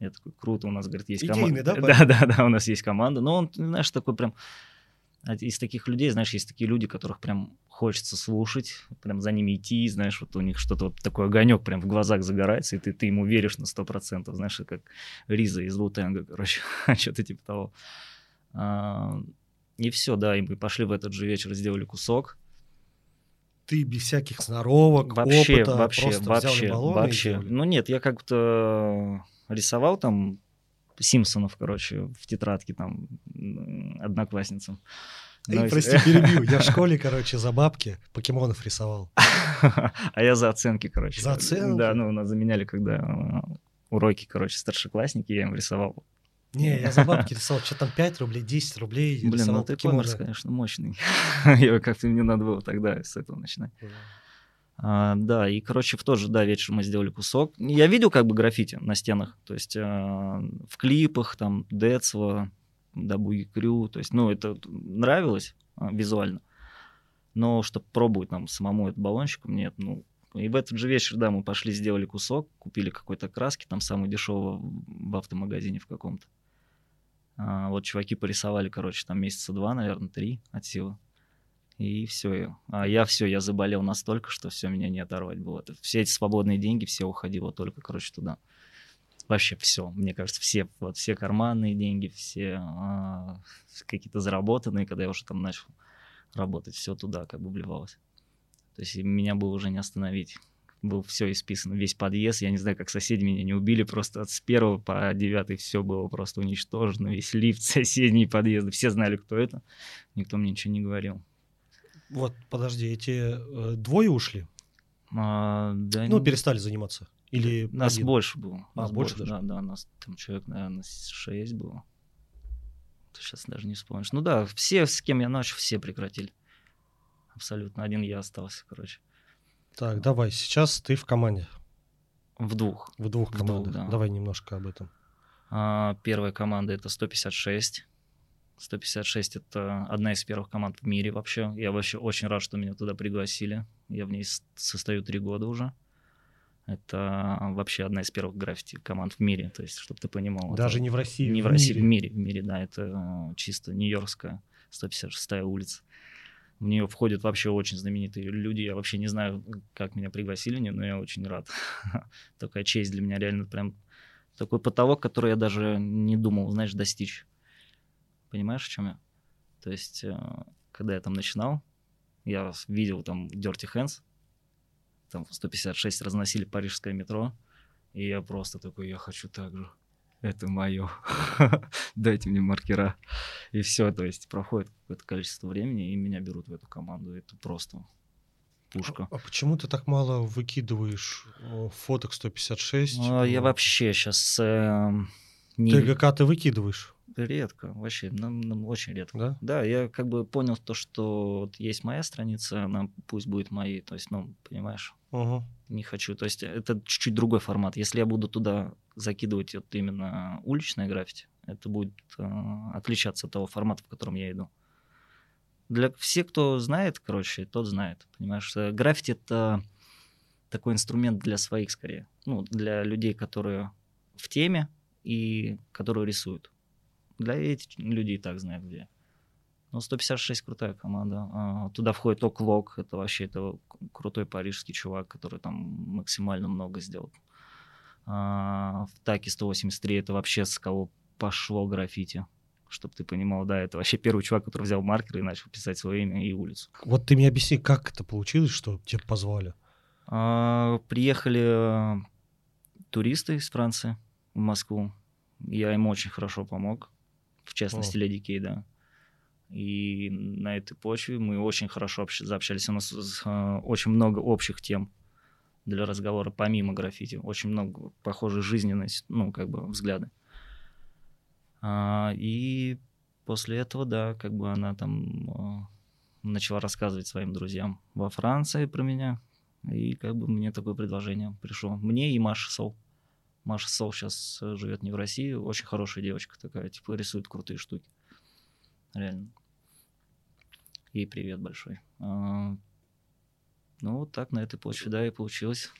Speaker 1: Я такой, круто, у нас, говорит, есть команда.
Speaker 2: да, [laughs]
Speaker 1: Да, да, да, у нас есть команда. Но он, знаешь, такой прям... а Из таких людей, знаешь, есть такие люди, которых прям хочется слушать, прям за ними идти, знаешь, вот у них что-то вот такой огонек прям в глазах загорается, и ты, ты ему веришь на сто процентов, знаешь, как Риза из Лутенга, короче, [laughs] что-то типа того. А, И все, да, и мы пошли в этот же вечер, сделали кусок.
Speaker 2: ты без всяких сноровок,
Speaker 1: Вообще,
Speaker 2: опыта,
Speaker 1: вообще,
Speaker 2: просто взял
Speaker 1: вообще,
Speaker 2: и
Speaker 1: вообще. Ну нет, я как-то рисовал там Симпсонов, короче, в тетрадке там одноклассницам. Но
Speaker 2: Эй,
Speaker 1: из-
Speaker 2: прости, перебью. Я в [laughs] школе, короче, за бабки покемонов рисовал.
Speaker 1: А я за оценки, короче.
Speaker 2: За оценки?
Speaker 1: Да, ну нас заменяли, когда э, уроки, короче, старшеклассники, я им рисовал.
Speaker 2: Не, я за бабки рисовал. Что там, 5 рублей, 10 рублей
Speaker 1: Блин, ну ты коммерс, конечно, мощный. [laughs] Как-то мне надо было тогда с этого начинать. А, да, и, короче, в тот же, да, вечер мы сделали кусок. Я видел как бы граффити на стенах, то есть а, в клипах, там, Децла, да, Буги Крю, то есть, ну, это нравилось а, визуально. Но чтобы пробовать нам самому этот баллончиком, нет, ну, и в этот же вечер, да, мы пошли, сделали кусок, купили какой-то краски, там самый дешевый в автомагазине в каком-то. А, вот чуваки порисовали, короче, там месяца два, наверное, три от силы. И все. А я все, я заболел настолько, что все, меня не оторвать было. Все эти свободные деньги, все уходило только, короче, туда. Вообще все, мне кажется, все, вот все карманные деньги, все а, какие-то заработанные, когда я уже там начал работать, все туда как бы вливалось. То есть меня было уже не остановить. Был все исписано, весь подъезд. Я не знаю, как соседи меня не убили. Просто от с первого по девятый все было просто уничтожено. Весь лифт, [laughs] соседние подъезды. Все знали, кто это. Никто мне ничего не говорил.
Speaker 2: Вот, подожди, эти э, двое ушли?
Speaker 1: А, да,
Speaker 2: Ну,
Speaker 1: не-
Speaker 2: перестали заниматься? Или
Speaker 1: Нас
Speaker 2: один?
Speaker 1: больше было.
Speaker 2: А,
Speaker 1: Нас
Speaker 2: больше даже?
Speaker 1: Да, да, нас там человек, наверное, шесть было. Сейчас даже не вспомнишь. Ну да, все, с кем я начал, все прекратили. Абсолютно. Один я остался, короче.
Speaker 2: Так, давай, сейчас ты в команде,
Speaker 1: В двух.
Speaker 2: в двух
Speaker 1: В двух,
Speaker 2: командах.
Speaker 1: да.
Speaker 2: Давай немножко об этом.
Speaker 1: А, первая команда это 156. 156 это одна из первых команд в мире вообще. Я вообще очень рад, что меня туда пригласили. Я в ней состою три года уже. Это вообще одна из первых граффити команд в мире. То есть, чтобы ты понимал. это-
Speaker 2: Даже не в России,
Speaker 1: Не в
Speaker 2: в
Speaker 1: России,
Speaker 2: мире.
Speaker 1: в мире, в мире, да, это э, чисто нью-йоркская 156-я улица. В нее входят вообще очень знаменитые люди. Я вообще не знаю, как меня пригласили, но я очень рад. [laughs] Такая честь для меня, реально прям такой потолок, который я даже не думал, знаешь, достичь. Понимаешь, в чем я? То есть, э, когда я там начинал, я видел там Dirty Hands, там в 156 разносили парижское метро, и я просто такой, я хочу так же. Это мое. [laughs] Дайте мне маркера. И все, то есть проходит какое-то количество времени, и меня берут в эту команду. Это просто пушка.
Speaker 2: А почему ты так мало выкидываешь э, фоток 156?
Speaker 1: Ну, я
Speaker 2: э,
Speaker 1: вообще сейчас не
Speaker 2: ТГК ты выкидываешь,
Speaker 1: редко, вообще, нам, нам очень редко.
Speaker 2: да?
Speaker 1: Да, я как бы понял то, что вот есть моя страница, она пусть будет моей. То есть, ну, понимаешь,
Speaker 2: Угу.
Speaker 1: не хочу. То есть это чуть-чуть другой формат. Если я буду туда закидывать вот именно уличное граффити, это будет э, отличаться от того формата, в котором я иду. Для всех, кто знает, короче, тот знает. Понимаешь, граффити это такой инструмент для своих скорее. Ну, для людей, которые в теме и которые рисуют. Для этих людей так знают где. Ну, 156 крутая команда. А, Туда входит Оклок, это вообще это крутой парижский чувак, который там максимально много сделал. А, В Таке 183 это вообще с кого пошло граффити. Чтобы ты понимал, да, это вообще первый чувак, который взял маркер и начал писать свое имя и улицу.
Speaker 2: Вот ты мне объясни, как это получилось, что тебя позвали?
Speaker 1: А, Приехали э, туристы из Франции в Москву. Я им очень хорошо помог. В частности,
Speaker 2: О.
Speaker 1: Леди Кей, да. И на этой почве мы очень хорошо общ- заобщались. У нас э, очень много общих тем для разговора, помимо граффити. Очень много похожей жизненности, ну, как бы, взгляды. А, И после этого, да, как бы она там э, начала рассказывать своим друзьям во Франции про меня. И как бы мне такое предложение пришло. Мне и Маша Сол. Маша Сол сейчас живет не в России. Очень хорошая девочка такая, типа рисует крутые штуки. Реально. Ей привет большой. А, Ну, вот так на этой почве, да, и получилось.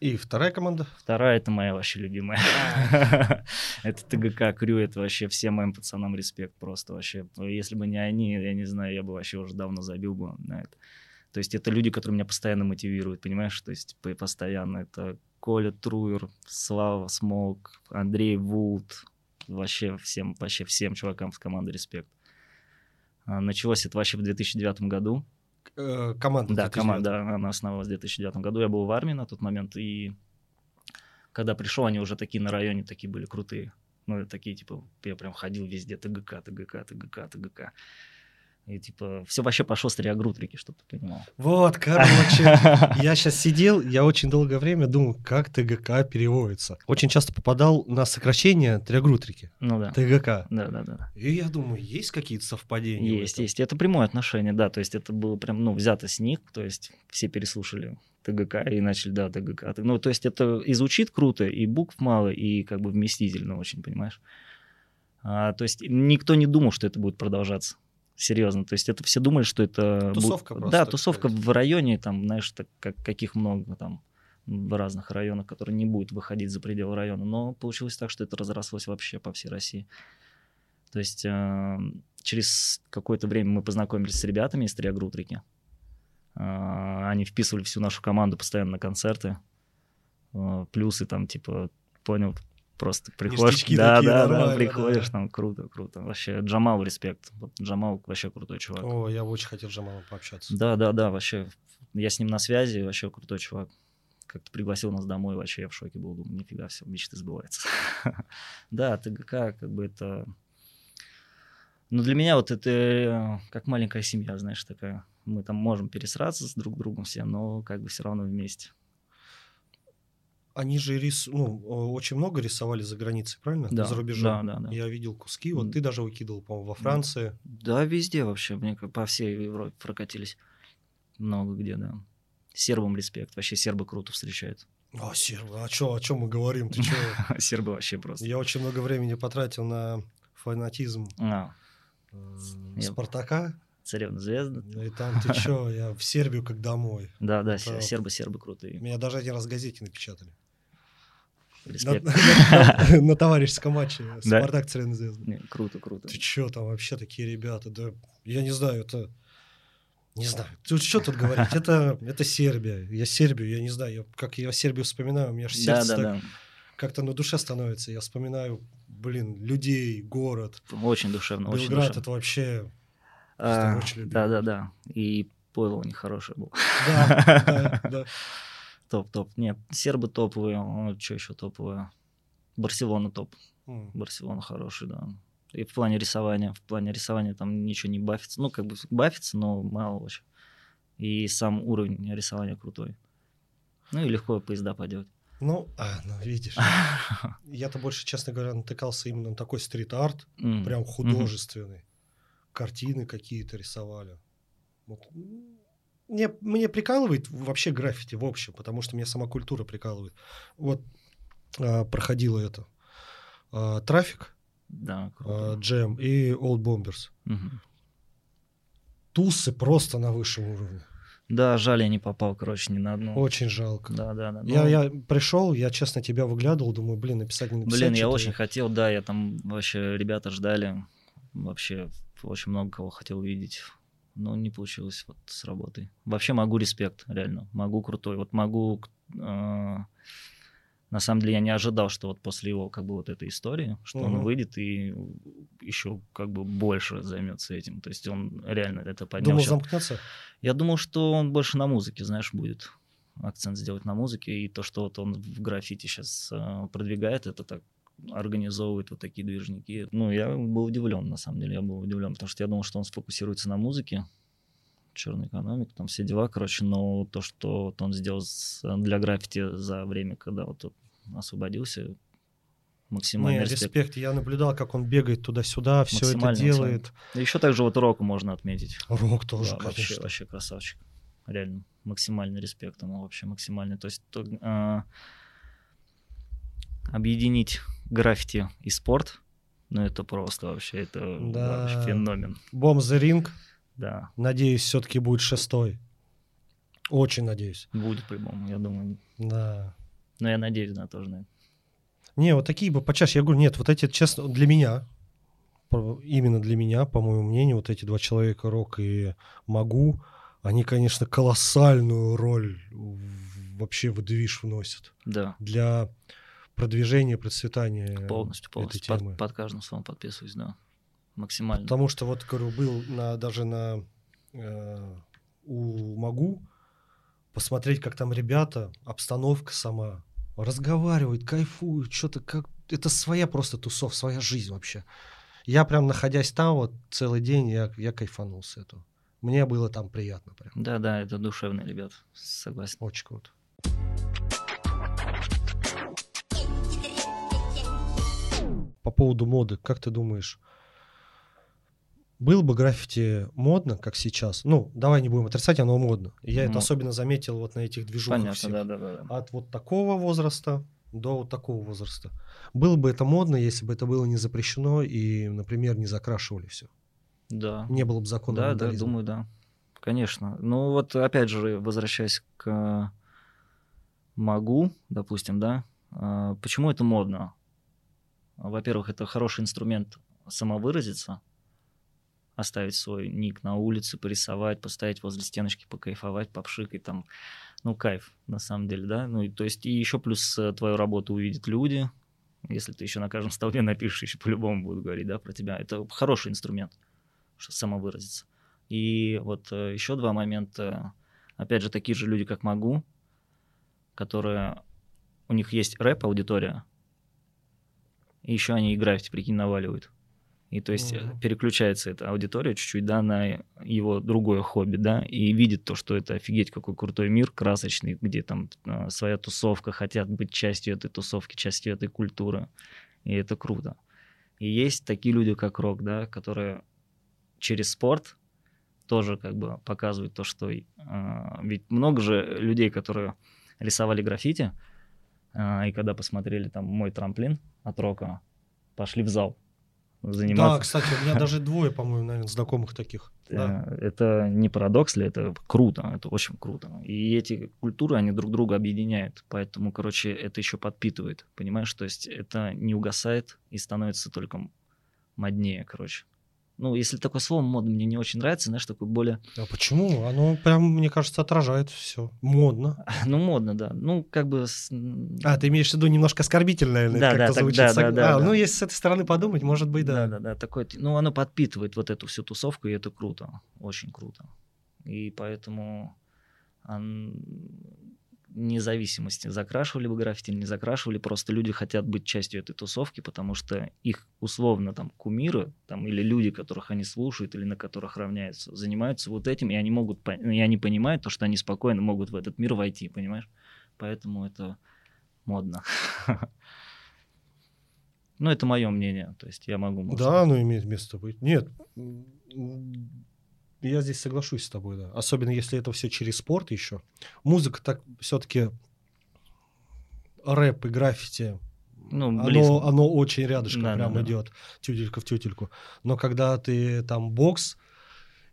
Speaker 2: И вторая команда?
Speaker 1: Вторая это моя вообще любимая. [laughs] Это ТГК Крю, это вообще всем моим пацанам респект просто вообще. Если бы не они, я не знаю, я бы вообще уже давно забил бы на это. То есть это люди, которые меня постоянно мотивируют, понимаешь? То есть по- постоянно это Коля Труер, Слава Смолк, Андрей Вулт, вообще всем, вообще всем чувакам с команды респект. А, Началось это вообще в 2009 году.
Speaker 2: э, команда.
Speaker 1: Да,
Speaker 2: 2009.
Speaker 1: команда, она основалась в 2009 году. Я был в армии на тот момент, и когда пришел, они уже такие на районе такие были крутые. Ну, такие, типа, я прям ходил везде, ТГК, ТГК, ТГК, ТГК. И, типа, все вообще пошло с триагрутрики, чтобы ты понимал.
Speaker 2: Вот, короче, я сейчас сидел, я очень долгое время думал, как ТГК переводится. Очень часто попадал на сокращение триагрутрики.
Speaker 1: Ну да.
Speaker 2: ТГК.
Speaker 1: Да, да, да.
Speaker 2: И я думаю, есть какие-то совпадения?
Speaker 1: Есть, есть. Это прямое отношение, да. То есть это было прям, ну, взято с них. То есть все переслушали ТГК и начали, да, ТГК. Ну, то есть это и звучит круто, и букв мало, и как бы вместительно очень, понимаешь? А, то есть никто не думал, что это будет продолжаться. Серьезно. То есть это все думали, что это...
Speaker 2: Тусовка просто,
Speaker 1: Да, тусовка
Speaker 2: сказать.
Speaker 1: в районе, там, знаешь, так, как, каких много там в разных районах, которые не будут выходить за пределы района. Но получилось так, что это разрослось вообще по всей России. То есть э, через какое-то время мы познакомились с ребятами из Триагрутрики. Э, они вписывали всю нашу команду постоянно на концерты. Э, плюсы там, типа, понял, просто приходишь.
Speaker 2: Ништячки
Speaker 1: да,
Speaker 2: такие,
Speaker 1: да, да, приходишь,
Speaker 2: да.
Speaker 1: там круто, круто. Вообще, Джамал респект. Вот Джамал вообще крутой чувак.
Speaker 2: О, я очень хотел с Джамалом пообщаться.
Speaker 1: Да, да, да, вообще. Я с ним на связи, вообще крутой чувак. Как-то пригласил нас домой, вообще я в шоке был. Думаю, нифига, все, мечты сбываются. [laughs] Да, ТГК, как бы это... Ну, для меня вот это э, как маленькая семья, знаешь, такая. Мы там можем пересраться с друг другом все, но как бы все равно вместе.
Speaker 2: Они же рис... ну, очень много рисовали за границей, правильно?
Speaker 1: Да,
Speaker 2: За рубежом.
Speaker 1: да, да, да.
Speaker 2: Я видел куски. Вот ты даже выкидывал, по-моему, во Франции.
Speaker 1: Да, везде вообще, мне по всей Европе прокатились. Много где, да. Сербам респект, вообще сербы круто встречают.
Speaker 2: А, сербы, о чем, о чем мы говорим? Ты чё? [laughs]
Speaker 1: Сербы вообще просто.
Speaker 2: Я очень много времени потратил на фанатизм
Speaker 1: А,
Speaker 2: Спартака.
Speaker 1: царевна звезда.
Speaker 2: И там ты чё, я в Сербию как домой.
Speaker 1: Да, да, сербы, сербы крутые.
Speaker 2: Меня даже один раз газете напечатали. На,
Speaker 1: Респект.
Speaker 2: на- [laughs] на товарищеском матче
Speaker 1: Да?
Speaker 2: Спартак Царевна Звезда.
Speaker 1: Круто, круто.
Speaker 2: Ты чё, там вообще такие ребята? Да, я не знаю, это... Не знаю. Тут что тут говорить? Это, это Сербия. Я Сербию, я не знаю. Я, как я Сербию вспоминаю, у меня же
Speaker 1: Да,
Speaker 2: сердце
Speaker 1: да,
Speaker 2: так
Speaker 1: да.
Speaker 2: как-то на душе становится. Я вспоминаю, блин, людей, город.
Speaker 1: Очень душевно, очень
Speaker 2: Белград
Speaker 1: душевно.
Speaker 2: это вообще...
Speaker 1: А,
Speaker 2: очень.
Speaker 1: Да, да, да. И Павел у них хороший был.
Speaker 2: Да, да, да. [laughs]
Speaker 1: Топ, топ. Нет, сербы топовые. что еще топовые? Барселона топ.
Speaker 2: М.
Speaker 1: Барселона хороший, да. И в плане рисования. В плане рисования там ничего не бафится. Ну, как бы бафится, но мало очень. И сам уровень рисования крутой. Ну и легко поезда поделать.
Speaker 2: Ну, а, ну, видишь. [laughs] Я-то больше, честно говоря, натыкался именно на такой стрит-арт, прям художественный. Картины какие-то рисовали. Вот. Мне, мне прикалывает вообще граффити в общем, потому что меня сама культура прикалывает. Вот а, проходило это. а, Трафик,
Speaker 1: Да,
Speaker 2: а,
Speaker 1: круто.
Speaker 2: Джем и Old Bombers.
Speaker 1: Мгм.
Speaker 2: Тусы просто на высшем уровне.
Speaker 1: Да, жаль, я не попал, короче, ни на одну.
Speaker 2: Очень жалко.
Speaker 1: Да, да, да.
Speaker 2: Я,
Speaker 1: Ну,
Speaker 2: я пришел, я честно тебя выглядывал, думаю, блин, написать не написать.
Speaker 1: Блин, я очень хотел, да, я там вообще, ребята ждали, вообще очень много кого хотел увидеть, но не получилось вот с работой. Вообще могу респект, реально, могу крутой, вот могу, э, на самом деле я не ожидал, что вот после его как бы вот этой истории, что он
Speaker 2: Мгм.
Speaker 1: выйдет и еще как бы больше займется этим, то есть он реально это поднял.
Speaker 2: Думал, замкнется?
Speaker 1: Я думал, что он больше на музыке, знаешь, будет акцент сделать на музыке. И то, что вот он в граффити сейчас продвигает, это так организовывает вот такие движники. Ну, я был удивлен, на самом деле, я был удивлен, потому что я думал, что он сфокусируется на музыке, черная экономика, там все дела, короче, но то, что вот он сделал для граффити за время, когда вот освободился, максимальный
Speaker 2: Не,
Speaker 1: респект.
Speaker 2: респект. Я наблюдал, как он бегает туда-сюда, все это делает.
Speaker 1: Еще также вот Року можно отметить.
Speaker 2: Рок тоже,
Speaker 1: Да, вообще, вообще красавчик. Реально, максимальный респект ему вообще максимальный. То есть то, а, объединить граффити и спорт, ну это просто вообще, это
Speaker 2: Да.
Speaker 1: вообще феномен.
Speaker 2: Бомб the Ring,
Speaker 1: Да,
Speaker 2: надеюсь, все-таки будет шестой. Очень надеюсь.
Speaker 1: будет по-любому, я думаю.
Speaker 2: Да.
Speaker 1: Но я надеюсь, да, тоже на это.
Speaker 2: Не, вот такие бы почаще. Я говорю, нет, вот эти, честно, для меня, именно для меня, по моему мнению, вот эти два человека, Рок и Магу, они, конечно, колоссальную роль вообще в движ вносят
Speaker 1: Да,
Speaker 2: для продвижения, процветания
Speaker 1: полностью,
Speaker 2: этой
Speaker 1: полностью.
Speaker 2: темы.
Speaker 1: Под, под каждым словом подписываюсь, да. Максимально.
Speaker 2: Потому что вот, говорю, был на, даже на э, у могу посмотреть, как там ребята, обстановка сама, разговаривают, кайфуют, что-то как... Это своя просто тусов, своя жизнь вообще. Я прям, находясь там вот целый день, я, я кайфанул с этого. Мне было там приятно прям.
Speaker 1: Да-да, это душевные ребят, согласен.
Speaker 2: Очень круто. По поводу моды, как ты думаешь, было бы граффити модно, как сейчас? Ну, давай не будем отрицать, оно модно. Я это
Speaker 1: Ну.
Speaker 2: особенно заметил вот на этих движухах
Speaker 1: Понятно,
Speaker 2: всех.
Speaker 1: да-да-да.
Speaker 2: От вот такого возраста до вот такого возраста. Было бы это модно, если бы это было не запрещено и, например, не закрашивали все.
Speaker 1: Да.
Speaker 2: Не было бы закона
Speaker 1: Да, да, думаю, да. Конечно. Ну вот опять же, возвращаясь к могу, допустим, да, а, почему это модно? Во-первых, это хороший инструмент самовыразиться, оставить свой ник на улице, порисовать, поставить возле стеночки, покайфовать, попшикать там. Ну, кайф, на самом деле, да. Ну, и, то есть, и еще плюс э, твою работу увидят люди. Если ты еще на каждом [laughs] столбе напишешь, еще по-любому будут говорить, да, про тебя. Это хороший инструмент, чтобы самовыразиться. И вот э, еще два момента. Опять же, такие же люди, как Могу, которые... У них есть рэп-аудитория, и еще они и граффити, прикинь, наваливают. И то есть
Speaker 2: Мгм.
Speaker 1: переключается эта аудитория чуть-чуть, да, на его другое хобби, да, и видит то, что это офигеть какой крутой мир, красочный, где там э, своя тусовка, хотят быть частью этой тусовки, частью этой культуры. И это круто. И есть такие люди, как Рок, да, которые через спорт тоже как бы показывают то, что... э, ведь много же людей, которые рисовали граффити, и когда посмотрели там мой трамплин от Рока, пошли в зал
Speaker 2: Да,
Speaker 1: заниматься.
Speaker 2: кстати, у меня [laughs] даже двое, по-моему, наверное, знакомых таких. Да.
Speaker 1: Э, Это не парадокс ли, это круто, это очень круто. И эти культуры, они друг друга объединяют, поэтому, короче, это еще подпитывает, понимаешь? То есть это не угасает и становится только моднее, короче. Ну, если такое слово мод мне не очень нравится, знаешь, такое более...
Speaker 2: А почему? Оно прям, мне кажется, отражает все. Модно. [laughs]
Speaker 1: Ну, модно, да. Ну, как бы...
Speaker 2: А, ты имеешь в виду немножко оскорбительно, наверное,
Speaker 1: Да,
Speaker 2: как-то
Speaker 1: да,
Speaker 2: звучит.
Speaker 1: да,
Speaker 2: Сог-
Speaker 1: да, да,
Speaker 2: а,
Speaker 1: да.
Speaker 2: ну, если с этой стороны подумать, может быть, да.
Speaker 1: Да, да, да, такое, ну, оно подпитывает вот эту всю тусовку, и это круто, очень круто. И поэтому независимости, закрашивали бы граффити или не закрашивали, просто люди хотят быть частью этой тусовки, потому что их условно там кумиры, там, или люди, которых они слушают, или на которых равняются, занимаются вот этим, и они могут, и они понимают то, что они спокойно могут в этот мир войти, понимаешь? Поэтому это модно. [laughs] Ну, это мое мнение, то есть я могу...
Speaker 2: Да, оно имеет место быть. Нет, я здесь соглашусь с тобой, да. Особенно если это все через спорт еще. Музыка так все-таки рэп и граффити.
Speaker 1: Ну, близко.
Speaker 2: оно, оно очень рядышком
Speaker 1: Да, да,
Speaker 2: прям
Speaker 1: да.
Speaker 2: идет, тютелька в тютельку. Но когда ты там бокс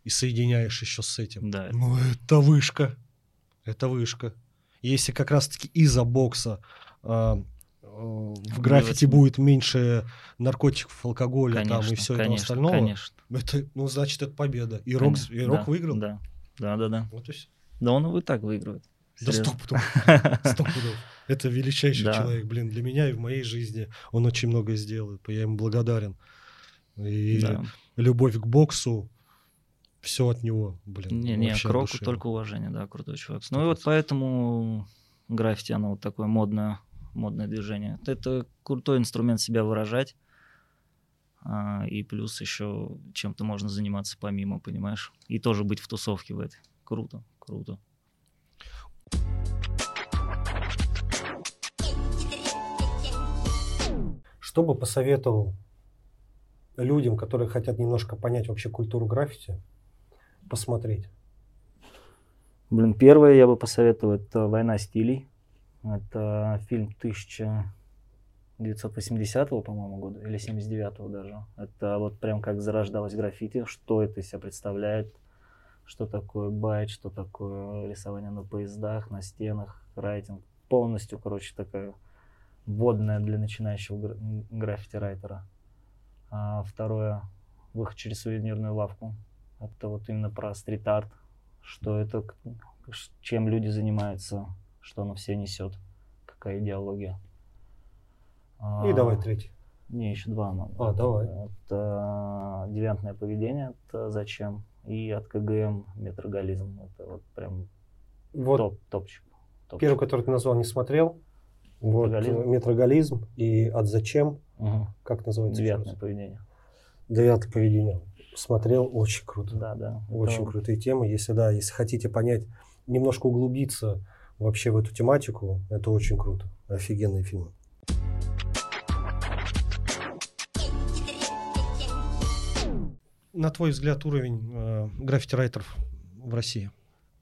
Speaker 2: и соединяешь еще с этим,
Speaker 1: Да.
Speaker 2: ну это вышка. Это вышка. Если как раз-таки из-за бокса э, в граффити будет меньше наркотиков, алкоголя там и все
Speaker 1: конечно,
Speaker 2: остального,
Speaker 1: Конечно.
Speaker 2: это, ну, значит, это победа. И Рок,
Speaker 1: Конечно.
Speaker 2: и Рок
Speaker 1: Да,
Speaker 2: выиграл.
Speaker 1: Да, да, да. Да,
Speaker 2: Вот и всё.
Speaker 1: да он и так выигрывает.
Speaker 2: Да
Speaker 1: Серьезно.
Speaker 2: сто пудов. [laughs] Сто пудов. Это величайший
Speaker 1: Да.
Speaker 2: человек, блин, для меня и в моей жизни. Он очень многое сделает, я ему благодарен. И
Speaker 1: Да.
Speaker 2: любовь к боксу, все от него, блин.
Speaker 1: Не, не, к Року
Speaker 2: души.
Speaker 1: только уважение, да, крутой чувак. Ну и
Speaker 2: 100%.
Speaker 1: вот поэтому граффити, оно вот такое модное, модное движение. Это крутой инструмент себя выражать. А, и плюс еще чем-то можно заниматься помимо, понимаешь? И тоже быть в тусовке в этой. Круто, круто.
Speaker 2: Что бы посоветовал людям, которые хотят немножко понять вообще культуру граффити, посмотреть?
Speaker 1: Блин, первое я бы посоветовал, это «Война стилей». Это фильм 1980 по-моему, года, или 79 даже. Это вот прям как зарождалось граффити, что это из себя представляет, что такое байт, что такое рисование на поездах, на стенах, райтинг. Полностью, короче, такая вводная для начинающего гра- граффити-райтера. А второе, выход через сувенирную лавку. Это вот именно про стрит-арт, что это, чем люди занимаются, что оно все несет, какая идеология.
Speaker 2: И
Speaker 1: А,
Speaker 2: давай третий.
Speaker 1: Не, еще два надо.
Speaker 2: А, давай.
Speaker 1: Это девиантное поведение, это зачем, И от КГМ метроголизм. Это вот прям
Speaker 3: Вот
Speaker 1: топ, топчик. топчик.
Speaker 3: первый, который ты назвал, не смотрел. Вот,
Speaker 1: Метроголизм.
Speaker 3: э, метроголизм и от зачем,
Speaker 1: Мгм.
Speaker 3: как называется?
Speaker 1: Девятное
Speaker 3: раз?
Speaker 1: поведение.
Speaker 3: Девятое поведение. Смотрел, очень круто.
Speaker 1: Да, да.
Speaker 3: Очень
Speaker 1: Это
Speaker 3: крутые темы. Если да, если хотите понять, немножко углубиться вообще в эту тематику, это очень круто. Офигенные фильмы.
Speaker 2: На твой взгляд, уровень э, граффити-райтеров в России?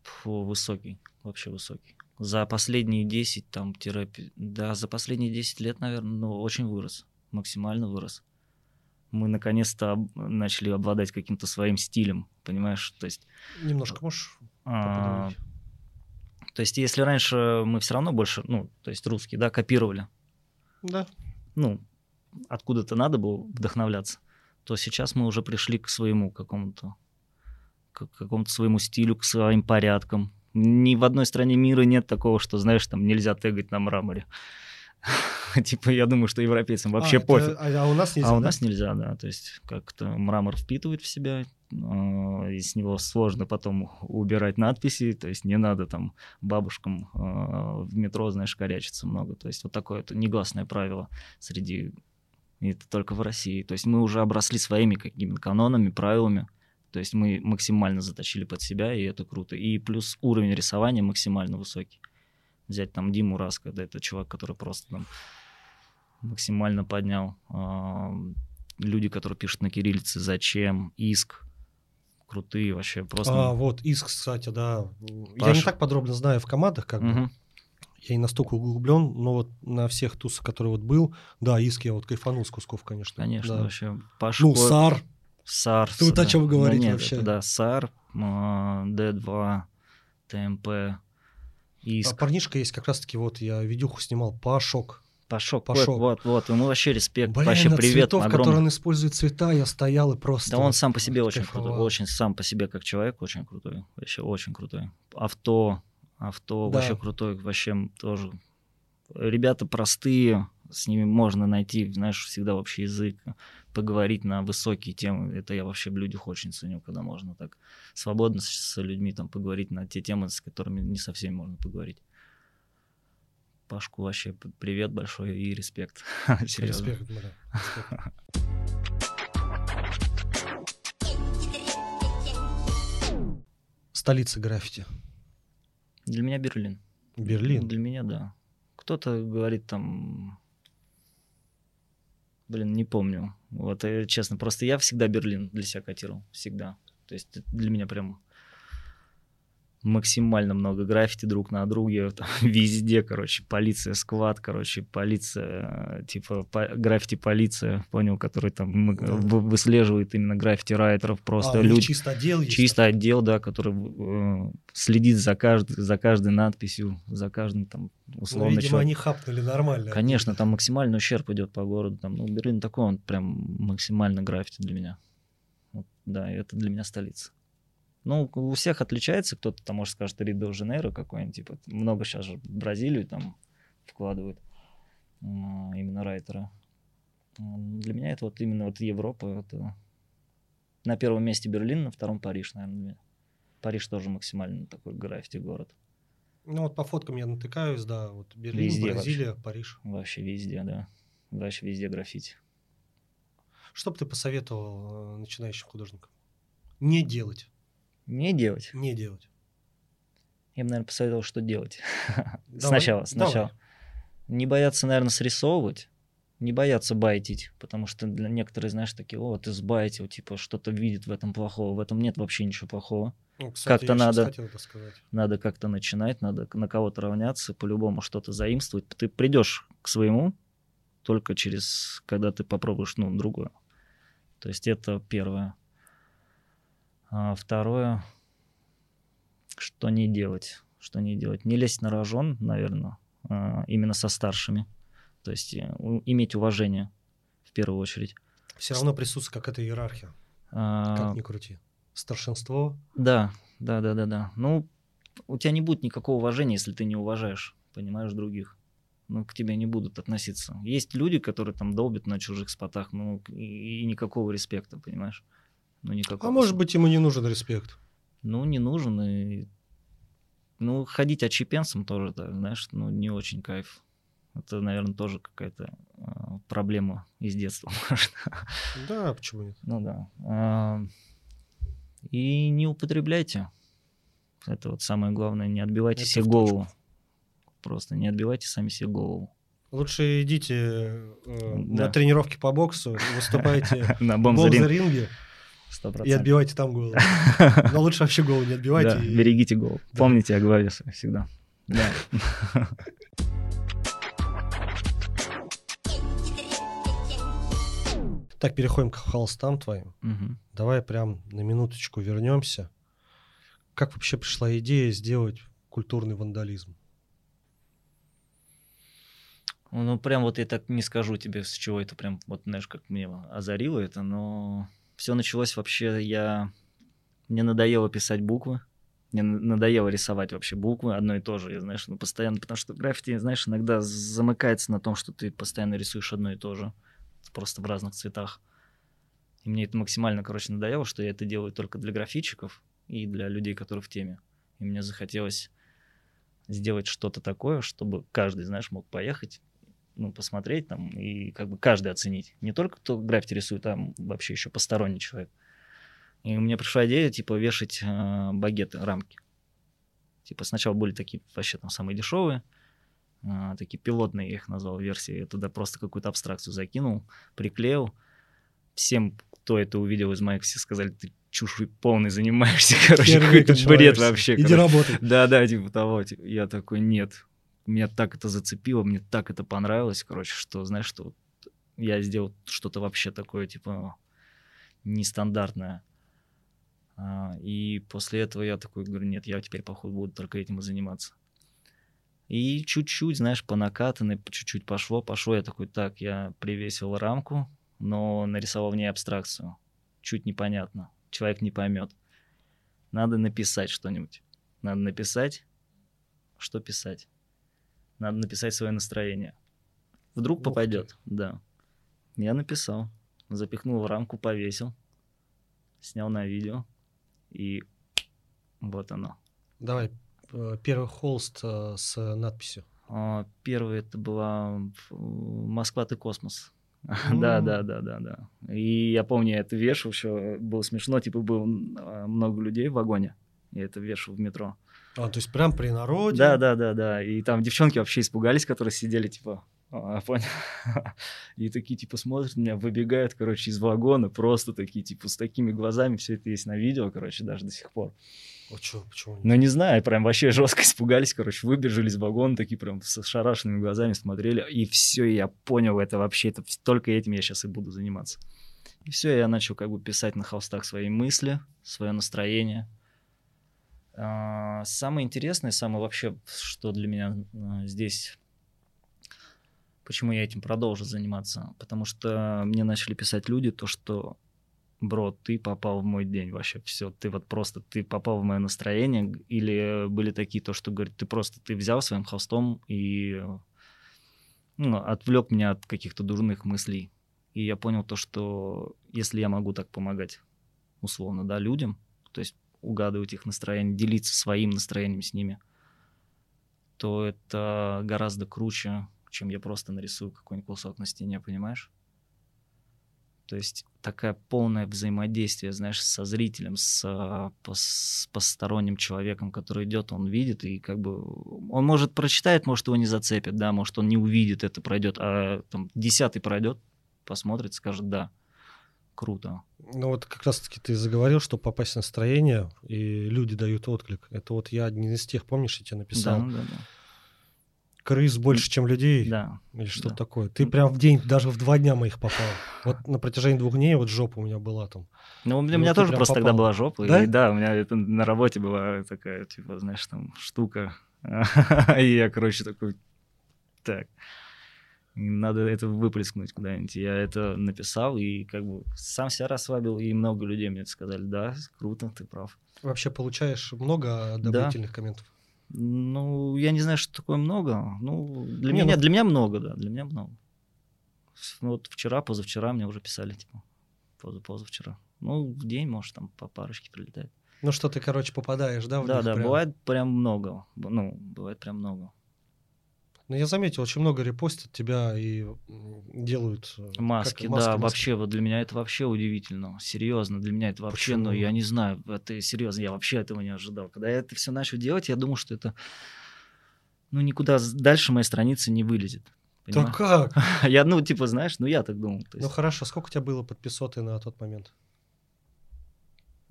Speaker 1: Фу, высокий, вообще высокий. За последние 10, там, тире, да, за последние 10 лет, наверное, ну, очень вырос, максимально вырос. Мы наконец-то об- начали обладать каким-то своим стилем, понимаешь? То есть,
Speaker 2: Немножко можешь
Speaker 1: а,
Speaker 2: поподробнее?
Speaker 1: То есть, если раньше мы все равно больше, ну, то есть русские, да, копировали,
Speaker 2: Да.
Speaker 1: ну, откуда-то надо было вдохновляться, то сейчас мы уже пришли к своему какому-то, к какому-то своему стилю, к своим порядкам. Ни в одной стране мира нет такого, что, знаешь, там нельзя тегать на мраморе. [laughs] Типа, я думаю, что европейцам вообще
Speaker 2: А,
Speaker 1: пофиг.
Speaker 2: А, а у нас нельзя,
Speaker 1: А у
Speaker 2: да?
Speaker 1: нас нельзя, да. То есть как-то мрамор впитывает в себя, и с него сложно потом убирать надписи, то есть не надо там бабушкам э, в метро, знаешь, корячиться много. То есть вот такое это негласное правило среди... и Это только в России. То есть мы уже обросли своими какими-то канонами, правилами. То есть мы максимально заточили под себя, и это круто. И плюс уровень рисования максимально высокий. Взять там Диму Раска, да, это чувак, который просто там максимально поднял. А, Люди, которые пишут на кириллице, зачем, иск, крутые вообще, просто...
Speaker 2: А, вот, иск, кстати, да. Я не
Speaker 1: Паша.
Speaker 2: так подробно знаю в командах, как бы.
Speaker 1: Мгм.
Speaker 2: Я не настолько углублен, но вот на всех тусах, который вот был, да, иск я вот кайфанул с кусков, конечно.
Speaker 1: Конечно,
Speaker 2: да.
Speaker 1: вообще. Паша
Speaker 2: Ну, САР.
Speaker 1: САР.
Speaker 2: Ты вот о
Speaker 1: да.
Speaker 2: чем
Speaker 1: Ну,
Speaker 2: говорите
Speaker 1: нет,
Speaker 2: вообще?
Speaker 1: это да, САР, а, Д2, ТМП,
Speaker 2: А
Speaker 1: иск.
Speaker 2: парнишка есть как раз-таки, вот я видюху снимал, Пашок.
Speaker 1: Пашок,
Speaker 2: Пашок.
Speaker 1: Вот, вот, вот, ему вообще респект,
Speaker 2: Блин,
Speaker 1: вообще привет
Speaker 2: цветов,
Speaker 1: огромный.
Speaker 2: которые он использует цвета, я стоял и просто...
Speaker 1: Да он сам по себе очень
Speaker 2: кайфовал.
Speaker 1: крутой, очень сам по себе как человек очень крутой, вообще очень крутой. Авто, авто
Speaker 2: Да.
Speaker 1: вообще крутой, вообще тоже. Ребята простые, с ними можно найти, знаешь, всегда общий язык, поговорить на высокие темы. Это я вообще в людях очень ценю, когда можно так свободно с, с людьми там поговорить на те темы, с которыми не со всеми можно поговорить. Пашку вообще привет большой и респект. [laughs] Серьезно.
Speaker 2: Респект, бля, респект. Столица граффити.
Speaker 1: Для меня Берлин.
Speaker 2: Берлин.
Speaker 1: Для меня, да. Кто-то говорит там... Блин, не помню. Вот, э, честно, просто я всегда Берлин для себя котировал. Всегда. То есть для меня прям максимально много граффити друг на друге. [laughs] там везде, короче, полиция, сквад, короче, полиция, э, типа по- граффити-полиция, понял, который там
Speaker 2: Да.
Speaker 1: вы- выслеживает именно граффити-райтеров. Просто
Speaker 2: а,
Speaker 1: люди...
Speaker 2: чисто отдел есть.
Speaker 1: Чисто отдел, да, который э, следит за, каждой, за каждой надписью, за каждым там
Speaker 2: Ну,
Speaker 1: условно
Speaker 2: видимо,
Speaker 1: человек.
Speaker 2: они хапнули нормально.
Speaker 1: Конечно, там максимальный ущерб идет по городу. Там, ну, Берлин такой, он прям максимально граффити для меня. Вот, да, это для меня столица. Ну, у всех отличается, кто-то там, может, скажет, Рио Жанейро какой-нибудь, типа, много сейчас же в Бразилию там вкладывают м, именно райтера. Для меня это вот именно вот Европа, это на первом месте Берлин, на втором Париж, наверное. Париж тоже максимально такой граффити город.
Speaker 2: Ну вот по фоткам я натыкаюсь, да, вот Берлин,
Speaker 1: Везде
Speaker 2: Бразилия, Париж.
Speaker 1: Вообще везде, да. Вообще везде граффити.
Speaker 2: Что бы ты посоветовал э, начинающим художникам? Не делать,
Speaker 1: Не делать.
Speaker 2: не делать.
Speaker 1: Я бы, наверное, посоветовал, что делать. [laughs]
Speaker 2: Давай,
Speaker 1: сначала,
Speaker 2: давай.
Speaker 1: сначала. Не бояться, наверное, срисовывать, не бояться байтить, потому что для некоторых, знаешь, такие, о, ты сбайтил, типа, что-то видит в этом плохого. В этом нет вообще ничего плохого.
Speaker 2: Ну,
Speaker 1: Как-то надо-. Надо как-то начинать, надо на кого-то равняться, по-любому что-то заимствовать. Ты придешь к своему только через, когда ты попробуешь, ну, другое. То есть это первое. А второе, что не делать? Что не делать? Не лезть на рожон, наверное, а, именно со старшими. То есть э, иметь уважение в первую очередь.
Speaker 2: Все равно присутствует какая-то иерархия,
Speaker 1: А,
Speaker 2: как ни крути. Старшинство.
Speaker 1: Да, да, да, да, да. Ну, у тебя не будет никакого уважения, если ты не уважаешь, понимаешь, других. Ну, к тебе не будут относиться. Есть люди, которые там долбят на чужих спотах, ну, и, и никакого респекта, понимаешь. Ну, никакого.
Speaker 2: А может быть, ему не нужен респект?
Speaker 1: Ну, не нужен. И... Ну, ходить отщепенцем тоже, да, знаешь, ну, не очень кайф. Это, наверное, тоже какая-то э, проблема из детства. [laughs]
Speaker 2: Да, почему нет?
Speaker 1: Ну да. А, и не употребляйте. Это вот самое главное. Не отбивайте
Speaker 2: Это
Speaker 1: себе голову. Просто не отбивайте сами себе голову.
Speaker 2: Лучше идите э,
Speaker 1: да.
Speaker 2: на тренировки по боксу, выступайте [laughs]
Speaker 1: на
Speaker 2: бомзаринге.
Speaker 1: 100%.
Speaker 2: И отбивайте там голову. [laughs] Но лучше вообще голову не отбивайте.
Speaker 1: Да,
Speaker 2: и...
Speaker 1: берегите голову.
Speaker 2: Да.
Speaker 1: Помните о голове всегда. Да. [laughs]
Speaker 2: Так, переходим к холстам твоим.
Speaker 1: Угу.
Speaker 2: Давай прям на минуточку вернемся. Как вообще пришла идея сделать культурный вандализм?
Speaker 1: Ну, прям вот я так не скажу тебе, с чего это прям, вот, знаешь, как мне озарило это, но все началось вообще, я... Мне надоело писать буквы, мне на- надоело рисовать вообще буквы, одно и то же, я, знаешь, ну, постоянно, потому что граффити, знаешь, иногда замыкается на том, что ты постоянно рисуешь одно и то же, просто в разных цветах. И мне это максимально, короче, надоело, что я это делаю только для графичиков и для людей, которые в теме. И мне захотелось сделать что-то такое, чтобы каждый, знаешь, мог поехать, ну, посмотреть там и как бы каждый оценить. Не только кто граффити рисует, а вообще еще посторонний человек. И мне пришла идея, типа, вешать э, багеты, рамки. Типа, сначала были такие вообще там самые дешевые, э, такие пилотные, я их назвал, версии. Я туда просто какую-то абстракцию закинул, приклеил. Всем, кто это увидел из моих, все сказали, ты чушь полный занимаешься, [laughs] короче, какой-то бред вообще.
Speaker 2: Иди
Speaker 1: короче.
Speaker 2: работай.
Speaker 1: Да, да, типа того. типа, Я такой, нет. Меня так это зацепило, мне так это понравилось, короче, что, знаешь, что вот я сделал что-то вообще такое, типа, нестандартное. А, И после этого я такой говорю, нет, я теперь, походу, буду только этим и заниматься. И чуть-чуть, знаешь, по накатанной, чуть-чуть пошло, пошло. Я такой, так, я привесил рамку, но нарисовал в ней абстракцию. Чуть непонятно. Человек не поймет. Надо написать что-нибудь. Надо написать, что писать. Надо написать свое настроение. Вдруг
Speaker 2: Ух
Speaker 1: попадет, да. Я написал, запихнул в рамку, повесил, снял на видео, и вот оно.
Speaker 2: Давай, э, первый холст э, с надписью.
Speaker 1: А, Первый это была э, Москва, ты космос. [laughs] Да, да, да, да, да. И я помню, я это вешал еще, было смешно, типа было а, много людей в вагоне, я это вешал в метро.
Speaker 2: А, то есть прям при народе.
Speaker 1: Да, да, да, да. И там девчонки вообще испугались, которые сидели, типа, «А, понял. [laughs] И такие, типа, смотрят на меня, выбегают, короче, из вагона, просто такие, типа, с такими глазами. Все это есть на видео, короче, даже до сих пор.
Speaker 2: Вот чё, почему?
Speaker 1: Ну, не знаю, прям вообще жестко испугались, короче, выбежали из вагона, такие прям с ошарашенными глазами смотрели. И все, я понял это вообще, это только этим я сейчас и буду заниматься. И все, я начал как бы писать на холстах свои мысли, свое настроение. А, Самое интересное, самое вообще, что для меня а, здесь, почему я этим продолжу заниматься, потому что мне начали писать люди то, что бро, ты попал в мой день вообще, все, ты вот просто, ты попал в мое настроение, или были такие то, что говорят, ты просто, ты взял своим холстом и ну, отвлек меня от каких-то дурных мыслей. И я понял то, что если я могу так помогать, условно, да, людям, то есть угадывать их настроение, делиться своим настроением с ними, то это гораздо круче, чем я просто нарисую какой-нибудь кусок на стене, понимаешь? То есть такая полное взаимодействие, знаешь, со зрителем, с, а, с посторонним человеком, который идет, он видит, и как бы он может прочитает, может его не зацепит, да, может он не увидит это, пройдет, а там десятый пройдет, посмотрит, скажет, да, круто.
Speaker 2: Ну вот как раз-таки ты заговорил, что попасть в настроение, и люди дают отклик. Это вот я один из тех, помнишь, я тебе написал,
Speaker 1: Да, да,
Speaker 2: крыс больше, чем людей,
Speaker 1: да.
Speaker 2: или что-то
Speaker 1: да.
Speaker 2: такое. Ты прям в день, даже в два дня моих попал. Вот на протяжении двух дней вот жопа у меня была там.
Speaker 1: Ну, у меня,
Speaker 2: Ну,
Speaker 1: у меня тоже просто тогда
Speaker 2: попал.
Speaker 1: была жопа.
Speaker 2: Да?
Speaker 1: И да, у меня это на работе была такая, типа, знаешь, там штука. [laughs] И я, короче, такой, так, надо это выплеснуть куда-нибудь. Я это написал и как бы сам себя расслабил, и много людей мне это сказали, да, круто, ты прав.
Speaker 2: Вообще получаешь много одобрительных комментов?
Speaker 1: Ну, я не знаю, что такое много. Ну, для
Speaker 2: Не,
Speaker 1: меня,
Speaker 2: ну-
Speaker 1: для меня много, да, для меня много. Ну, Вот вчера, позавчера мне уже писали, типа, поза- позавчера. Ну, в день, может, там по парочке прилетает.
Speaker 2: Ну что ты, короче, попадаешь, да?
Speaker 1: Да, да,
Speaker 2: прям?
Speaker 1: бывает прям много. Ну, бывает прям много.
Speaker 2: Ну, я заметил, очень много репостят тебя и делают... э, как-
Speaker 1: Маски,
Speaker 2: маски,
Speaker 1: да,
Speaker 2: маски.
Speaker 1: вообще, вот для меня это вообще удивительно. Серьезно, для меня это вообще, ну,
Speaker 2: Почему?
Speaker 1: я не знаю, это серьезно, я вообще этого не ожидал. Когда я это все начал делать, я думал, что это, ну, никуда дальше моей страницы не вылезет.
Speaker 2: Да
Speaker 1: понимаешь?
Speaker 2: как? [laughs]
Speaker 1: Я, ну, типа, знаешь, ну, я так думал.
Speaker 2: Ну
Speaker 1: есть,
Speaker 2: хорошо, сколько у тебя было подписоты на тот момент?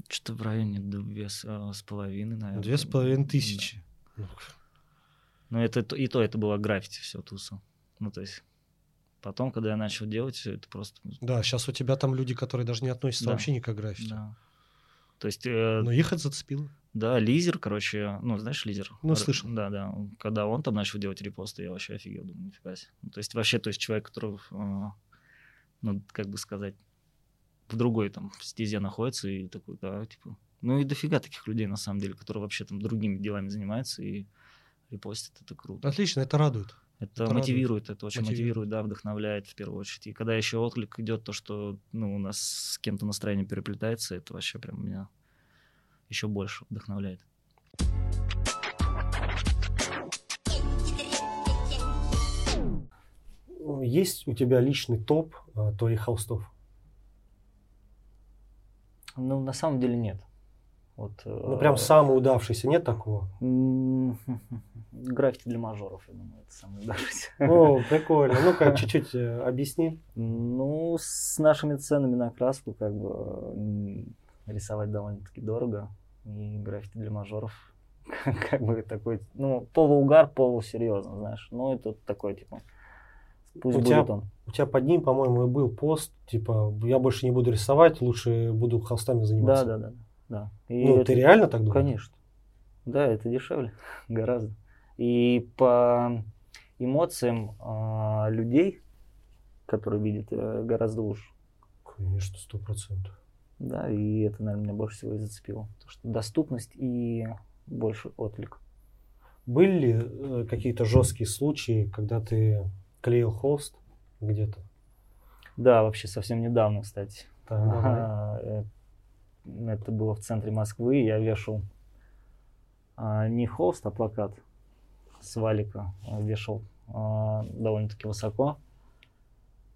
Speaker 1: что-то в районе две с, с половиной, наверное.
Speaker 2: Две с половиной тысячи. Ну,
Speaker 1: Ну, это то- и то, это было граффити все туса. Ну, то есть, потом, когда я начал делать все, это просто...
Speaker 2: Да, сейчас у тебя там люди, которые даже не относятся
Speaker 1: Да.
Speaker 2: вообще ни к граффити.
Speaker 1: Да. То есть, э,
Speaker 2: Но их это зацепило.
Speaker 1: Да, Лизер, короче, ну, знаешь, Лизер?
Speaker 2: Ну, слышал.
Speaker 1: Да, да. Когда он там начал делать репосты, я вообще офигел, думаю, нифига себе. Ну, то есть вообще, то есть человек, который, э, ну, как бы сказать, в другой там стезе находится и такой, да, типа... Ну и дофига таких людей, на самом деле, которые вообще там другими делами занимаются и репостят, это круто.
Speaker 2: Отлично, это радует.
Speaker 1: Это
Speaker 2: радует.
Speaker 1: мотивирует, это очень
Speaker 2: Мотивирует.
Speaker 1: мотивирует, да, вдохновляет в первую очередь. И когда еще отклик идет, то, что ну, у нас с кем-то настроение переплетается, это вообще прям меня еще больше вдохновляет.
Speaker 3: Есть у тебя личный топ а, твоих холстов?
Speaker 1: Ну, на самом деле нет. Вот,
Speaker 3: Ну, прям самый удавшийся, нет такого?
Speaker 1: Граффити для мажоров, я думаю, это самое удавшееся.
Speaker 3: О, прикольно. Ну-ка, чуть-чуть э, объясни.
Speaker 1: Ну, с нашими ценами на краску, как бы, м, рисовать довольно-таки дорого. И граффити для мажоров, [laughs] как бы такой, ну, полуугар, полусерьезно, знаешь. Ну, это такой, типа, пусть
Speaker 3: У
Speaker 1: будет
Speaker 3: тебя
Speaker 1: он.
Speaker 3: У тебя под ним, по-моему, и был пост, типа, я больше не буду рисовать, лучше буду холстами заниматься.
Speaker 1: да, да, да. И
Speaker 3: Ну,
Speaker 1: это-
Speaker 3: ты реально так думаешь?
Speaker 1: Конечно. Да, это дешевле [laughs] гораздо. И по эмоциям а, людей, которые видят, э, гораздо лучше.
Speaker 3: Конечно, сто процентов.
Speaker 1: Да, и это, наверное, меня больше всего и зацепило. То, что доступность и больше отклик.
Speaker 3: Были ли э, какие-то жесткие случаи, когда ты клеил холст где-то?
Speaker 1: Да, вообще совсем недавно, кстати.
Speaker 3: Так.
Speaker 1: А, э, Это было в центре Москвы. Я вешал а, не холст, а плакат с валика. Вешал а, довольно-таки высоко.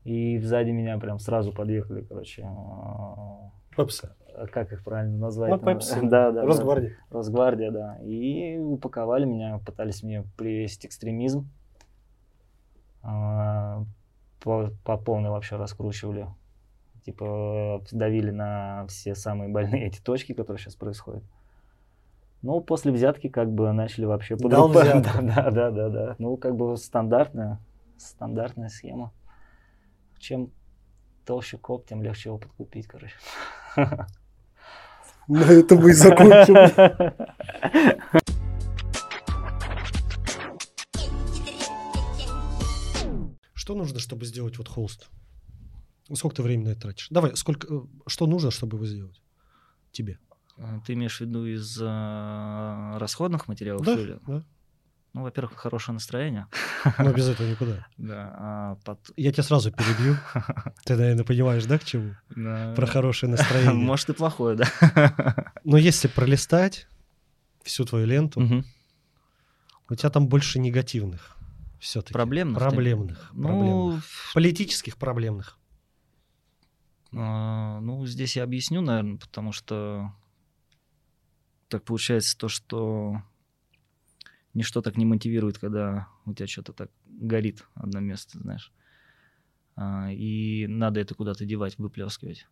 Speaker 1: И сзади меня прям сразу подъехали, короче, а,
Speaker 3: Пепси.
Speaker 1: как их правильно назвать?
Speaker 3: Ну? Пепси. [laughs]
Speaker 1: Да, да. да.
Speaker 3: Росгвардия.
Speaker 1: Росгвардия, да. И упаковали меня, пытались мне привести экстремизм. А, По, по полной вообще раскручивали. Типа давили на все самые больные эти точки, которые сейчас происходят. Ну, после взятки как бы начали вообще
Speaker 3: Дал
Speaker 1: по- [laughs]
Speaker 3: взятку.
Speaker 1: Да, да, да, да. Ну, как бы стандартная, стандартная схема. Чем толще коп, тем легче его подкупить, короче.
Speaker 3: На этом мы и закончим. [laughs]
Speaker 2: Что нужно, чтобы сделать вот холст? Сколько ты времени на это тратишь? Давай, сколько, э, что нужно, чтобы его сделать? Тебе.
Speaker 1: А, Ты имеешь в виду из а, расходных материалов?
Speaker 2: Да,
Speaker 1: или?
Speaker 2: да.
Speaker 1: Ну, во-первых, хорошее настроение.
Speaker 2: Но без этого никуда. [laughs]
Speaker 1: Да. а пот-
Speaker 2: Я тебя сразу перебью. [laughs] Ты, наверное, понимаешь, да, к чему?
Speaker 1: да.
Speaker 2: Про хорошее настроение. [laughs]
Speaker 1: Может и плохое, да.
Speaker 2: Но если пролистать всю твою ленту,
Speaker 1: Мгм.
Speaker 2: у тебя там больше негативных все-таки.
Speaker 1: Проблемных?
Speaker 2: Проблемных.
Speaker 1: Ну,
Speaker 2: проблемных. Политических проблемных.
Speaker 1: А, ну, здесь я объясню, наверное, потому что так получается то, что ничто так не мотивирует, когда у тебя что-то так горит одно место, знаешь. А, И надо это куда-то девать, выплескивать.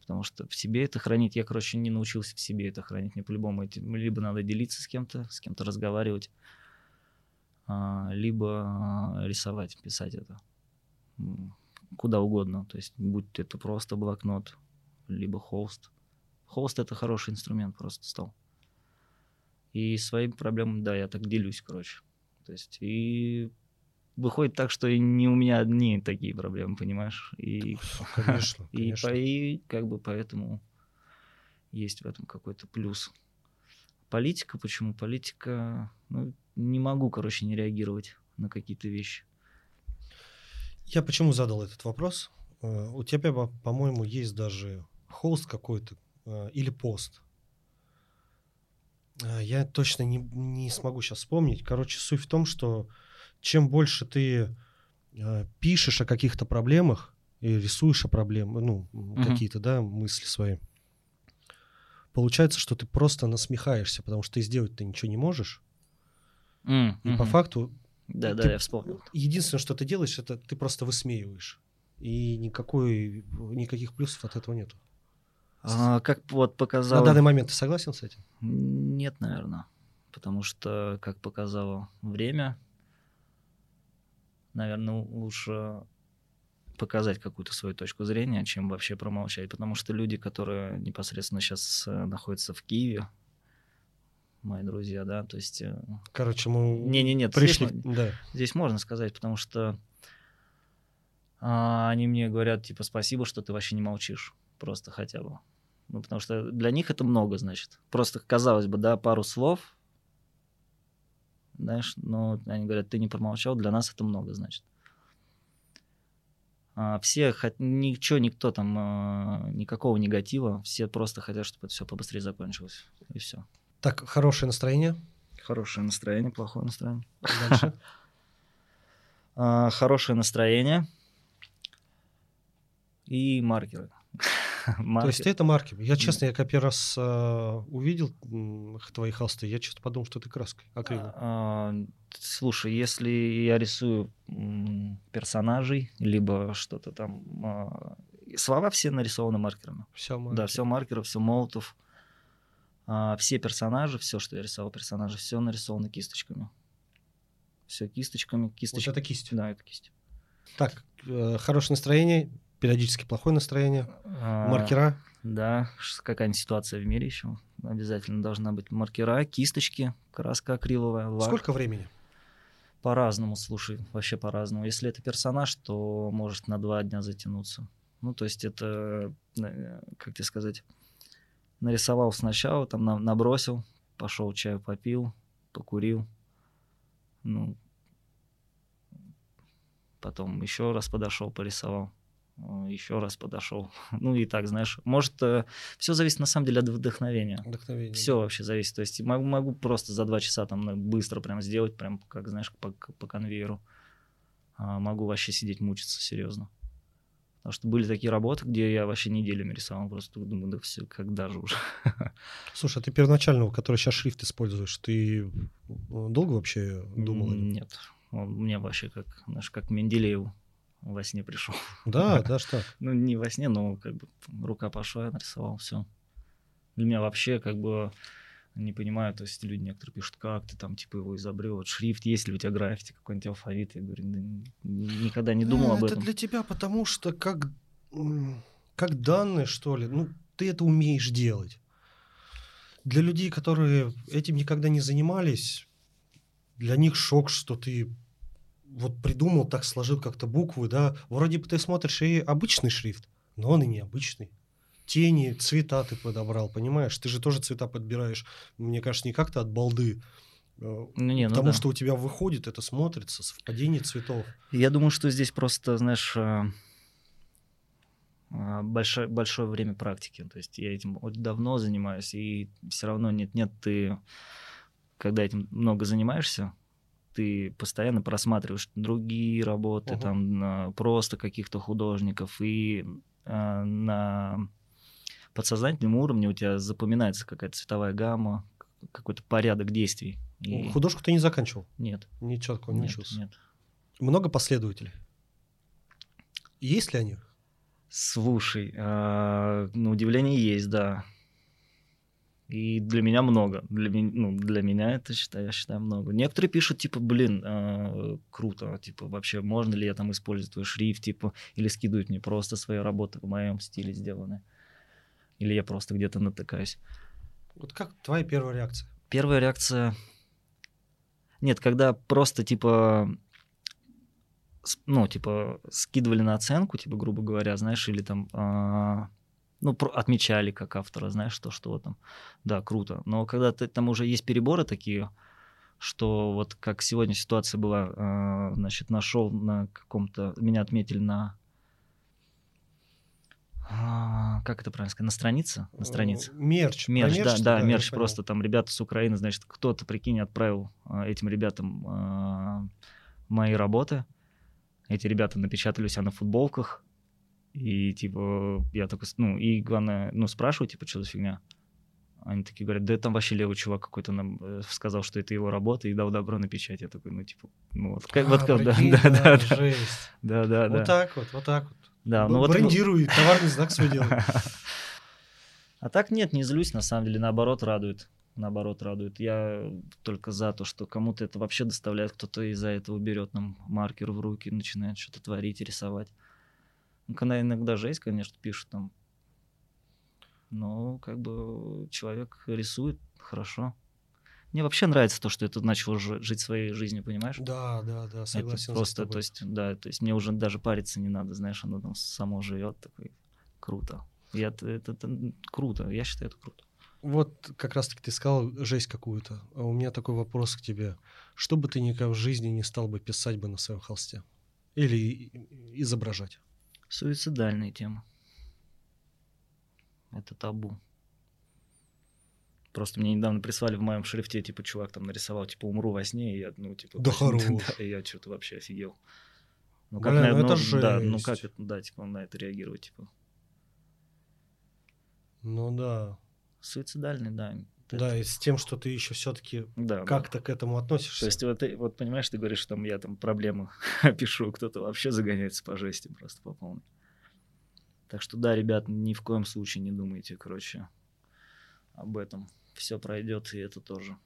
Speaker 1: Потому что в себе это хранить, я, короче, не научился в себе это хранить. Мне по-любому либо надо делиться с кем-то, с кем-то разговаривать, а, либо рисовать, писать это. Куда угодно. То есть, будь это просто блокнот, либо холст. Холст это хороший инструмент просто стал. И своими проблемами, да, я так делюсь, короче. То есть, и выходит так, что и не у меня одни такие проблемы, понимаешь? И, [laughs]
Speaker 2: Конечно,
Speaker 1: и,
Speaker 2: конечно.
Speaker 1: по- и как бы поэтому есть в этом какой-то плюс. Политика, почему? Политика, ну, не могу, короче, не реагировать на какие-то вещи.
Speaker 2: Я почему задал этот вопрос? Э, У тебя, по- по-моему, есть даже холст какой-то э, или пост. Э, Я точно не, не смогу сейчас вспомнить. Короче, суть в том, что чем больше ты пишешь о каких-то проблемах и рисуешь о проблемах, ну, м, какие-то, да, мысли свои, получается, что ты просто насмехаешься, потому что ты сделать ты ничего не можешь.
Speaker 1: М,
Speaker 2: И по факту
Speaker 1: Да, да,
Speaker 2: ты-
Speaker 1: я вспомнил.
Speaker 2: единственное, что ты делаешь, это ты просто высмеиваешь. И никакой, никаких плюсов от этого нету.
Speaker 1: А, как вот
Speaker 2: На
Speaker 1: показало...
Speaker 2: данный момент ты согласен с этим?
Speaker 1: Нет, наверное. Потому что, как показало время, наверное, лучше показать какую-то свою точку зрения, чем вообще промолчать. Потому что люди, которые непосредственно сейчас находятся в Киеве, мои друзья, да, то есть... э,
Speaker 2: Короче, мы
Speaker 1: Не-не-нет,
Speaker 2: пришли.
Speaker 1: здесь
Speaker 2: Да.
Speaker 1: Здесь можно сказать, потому что а, они мне говорят, типа, спасибо, что ты вообще не молчишь. Просто хотя бы. Ну, потому что для них это много, значит. Просто, казалось бы, да, пару слов, знаешь, но они говорят, ты не промолчал, для нас это много, значит. А, все, хот- ничего, никто там, а, никакого негатива, все просто хотят, чтобы это все побыстрее закончилось. И все.
Speaker 2: Так, хорошее настроение.
Speaker 1: Хорошее настроение, плохое настроение.
Speaker 2: Дальше. [laughs]
Speaker 1: А, хорошее настроение и маркеры. [laughs]
Speaker 2: То есть
Speaker 1: Маркер.
Speaker 2: это маркер. Я, честно, я как первый раз а, увидел твои холсты, я честно подумал, что ты краской акрилом.
Speaker 1: А, Слушай, если я рисую персонажей, либо что-то там, а, слова все нарисованы маркерами.
Speaker 2: Все,
Speaker 1: Да, все маркеры, все молотов. А, Все персонажи, все, что я рисовал персонажи, все нарисовано кисточками. Все кисточками,
Speaker 2: Вот
Speaker 1: кисточки.
Speaker 2: это кисть.
Speaker 1: Да, это кисть.
Speaker 2: Так, э, хорошее настроение, периодически плохое настроение,
Speaker 1: А,
Speaker 2: маркера.
Speaker 1: Да, какая-нибудь ситуация в мире еще. Обязательно должна быть маркера, кисточки, краска акриловая, лак.
Speaker 2: Сколько времени?
Speaker 1: По-разному, слушай, вообще по-разному. Если это персонаж, то может на два дня затянуться. Ну, то есть это, э, как тебе сказать, нарисовал сначала, там на- набросил, пошел чаю попил, покурил, ну, потом еще раз подошел, порисовал, еще раз подошел. [laughs] Ну и так, знаешь, может, все зависит на самом деле от вдохновения.
Speaker 2: Вдохновение.
Speaker 1: Все вообще зависит. То есть могу, могу просто за два часа там на- быстро прям сделать, прям как, знаешь, по, по конвейеру. А могу вообще сидеть мучиться, серьезно. Потому что были такие работы, где я вообще неделями рисовал, просто думаю, да все, когда же уже. [laughs]
Speaker 2: Слушай, а ты первоначального, который сейчас шрифт используешь, ты э, долго вообще думал?
Speaker 1: Нет. Он мне вообще как, знаешь, как Менделееву во сне пришел. [laughs]
Speaker 2: Да, [laughs] даже так.
Speaker 1: Ну, не во сне, но как бы рука пошла, я нарисовал, все. Для меня вообще как бы не понимаю, то есть люди некоторые пишут, как ты там типа его изобрел, вот шрифт, есть ли у тебя граффити, какой-нибудь алфавит, я говорю, «Да никогда не думал
Speaker 2: Ну,
Speaker 1: об
Speaker 2: это
Speaker 1: этом.
Speaker 2: для тебя, потому что как, как данные, что ли, ну, ты это умеешь делать. Для людей, которые этим никогда не занимались, для них шок, что ты вот придумал, так сложил как-то буквы, да. Вроде бы ты смотришь и обычный шрифт, но он и необычный. Тени, цвета ты подобрал, понимаешь? Ты же тоже цвета подбираешь, мне кажется, не как-то от балды. э,
Speaker 1: Ну, не, ну
Speaker 2: Потому
Speaker 1: да.
Speaker 2: что у тебя выходит, это смотрится, совпадение цветов.
Speaker 1: Я думаю, что здесь просто, знаешь, а, а, большое, большое время практики. То есть я этим давно занимаюсь, и все равно нет-нет, ты, когда этим много занимаешься, ты постоянно просматриваешь другие работы,
Speaker 2: Ага.
Speaker 1: там просто каких-то художников, и на подсознательном уровне у тебя запоминается какая-то цветовая гамма, какой-то порядок действий. И...
Speaker 2: Художку ты не заканчивал?
Speaker 1: Нет,
Speaker 2: Ничего такого не
Speaker 1: нет,
Speaker 2: учился.
Speaker 1: нет.
Speaker 2: Много последователей? Есть ли они?
Speaker 1: Слушай, а, на удивление есть, да. И для меня много. Для, ну, для меня это, считаю, я считаю, много. Некоторые пишут, типа, блин, а, круто, типа, вообще, можно ли я там использовать твой шрифт, типа, или скидывают мне просто свои работы в моем стиле сделанные. Или я просто где-то натыкаюсь.
Speaker 2: Вот как твоя первая реакция?
Speaker 1: Первая реакция... Нет, когда просто, типа, ну, типа, скидывали на оценку, типа, грубо говоря, знаешь, или там, а, ну, про- отмечали как автора, знаешь, то, что вот там, да, круто. Но когда ты, там уже есть переборы такие, что вот как сегодня ситуация была, а, значит, нашел на каком-то, меня отметили на А, как это правильно сказать? На странице? На странице.
Speaker 2: Э, Мерч. про
Speaker 1: Мерч, да,
Speaker 2: ты
Speaker 1: да,
Speaker 2: говоришь,
Speaker 1: мерч просто там ребята с Украины, значит, кто-то, прикинь, отправил а, этим ребятам а, мои работы. Эти ребята напечатали у себя на футболках. И типа, я такой, ну, и главное, ну, спрашиваю, типа, что за фигня? Они такие говорят, да там вообще левый чувак какой-то нам э, сказал, что это его работа, и дал добро на печать. Я такой, ну, типа, ну, вот, как, вот,
Speaker 2: А,
Speaker 1: как- да, [laughs] да, да, да, да, да, да.
Speaker 2: Вот так вот, вот так вот.
Speaker 1: Да, ну вот,
Speaker 2: Брендирует, товарный знак свой делает. [laughs]
Speaker 1: А так нет, не злюсь, на самом деле, наоборот радует. Наоборот радует. Я только за то, что кому-то это вообще доставляет, кто-то из-за этого берет нам маркер в руки, начинает что-то творить, рисовать. Ну, когда иногда жесть, конечно, пишут там. Но как бы человек рисует хорошо. Мне вообще нравится то, что это начал жи- жить своей жизнью, понимаешь?
Speaker 2: Да, да, да, согласен.
Speaker 1: это просто, то есть, да, то есть мне уже даже париться не надо, знаешь, оно там само живет, такой круто. Я, это, это- это круто, я считаю, это круто.
Speaker 2: Вот как раз-таки ты сказал жесть какую-то. А у меня такой вопрос к тебе. Что бы ты никогда в жизни не стал бы писать бы на своем холсте? Или изображать?
Speaker 1: Суицидальные темы. Это табу. Просто мне недавно прислали в моем шрифте, типа, чувак там нарисовал, типа, умру во сне, и я, ну, типа...
Speaker 2: Да [laughs] хорош.
Speaker 1: да, и я что-то вообще офигел. Ну, как
Speaker 2: Бля,
Speaker 1: на-
Speaker 2: ну это
Speaker 1: да, ну как это, да, типа, на это реагировать, типа.
Speaker 2: Ну да.
Speaker 1: Суицидальный, да. это-
Speaker 2: Да, и с тем, что ты еще все-таки
Speaker 1: да, да.
Speaker 2: как-то к этому относишься.
Speaker 1: То есть вот, ты- вот понимаешь, ты говоришь, там я там проблемы [laughs] пишу, кто-то вообще загоняется по жести просто по полной. Так что да, ребят, ни в коем случае не думайте, короче, об этом. Все пройдет, и это тоже.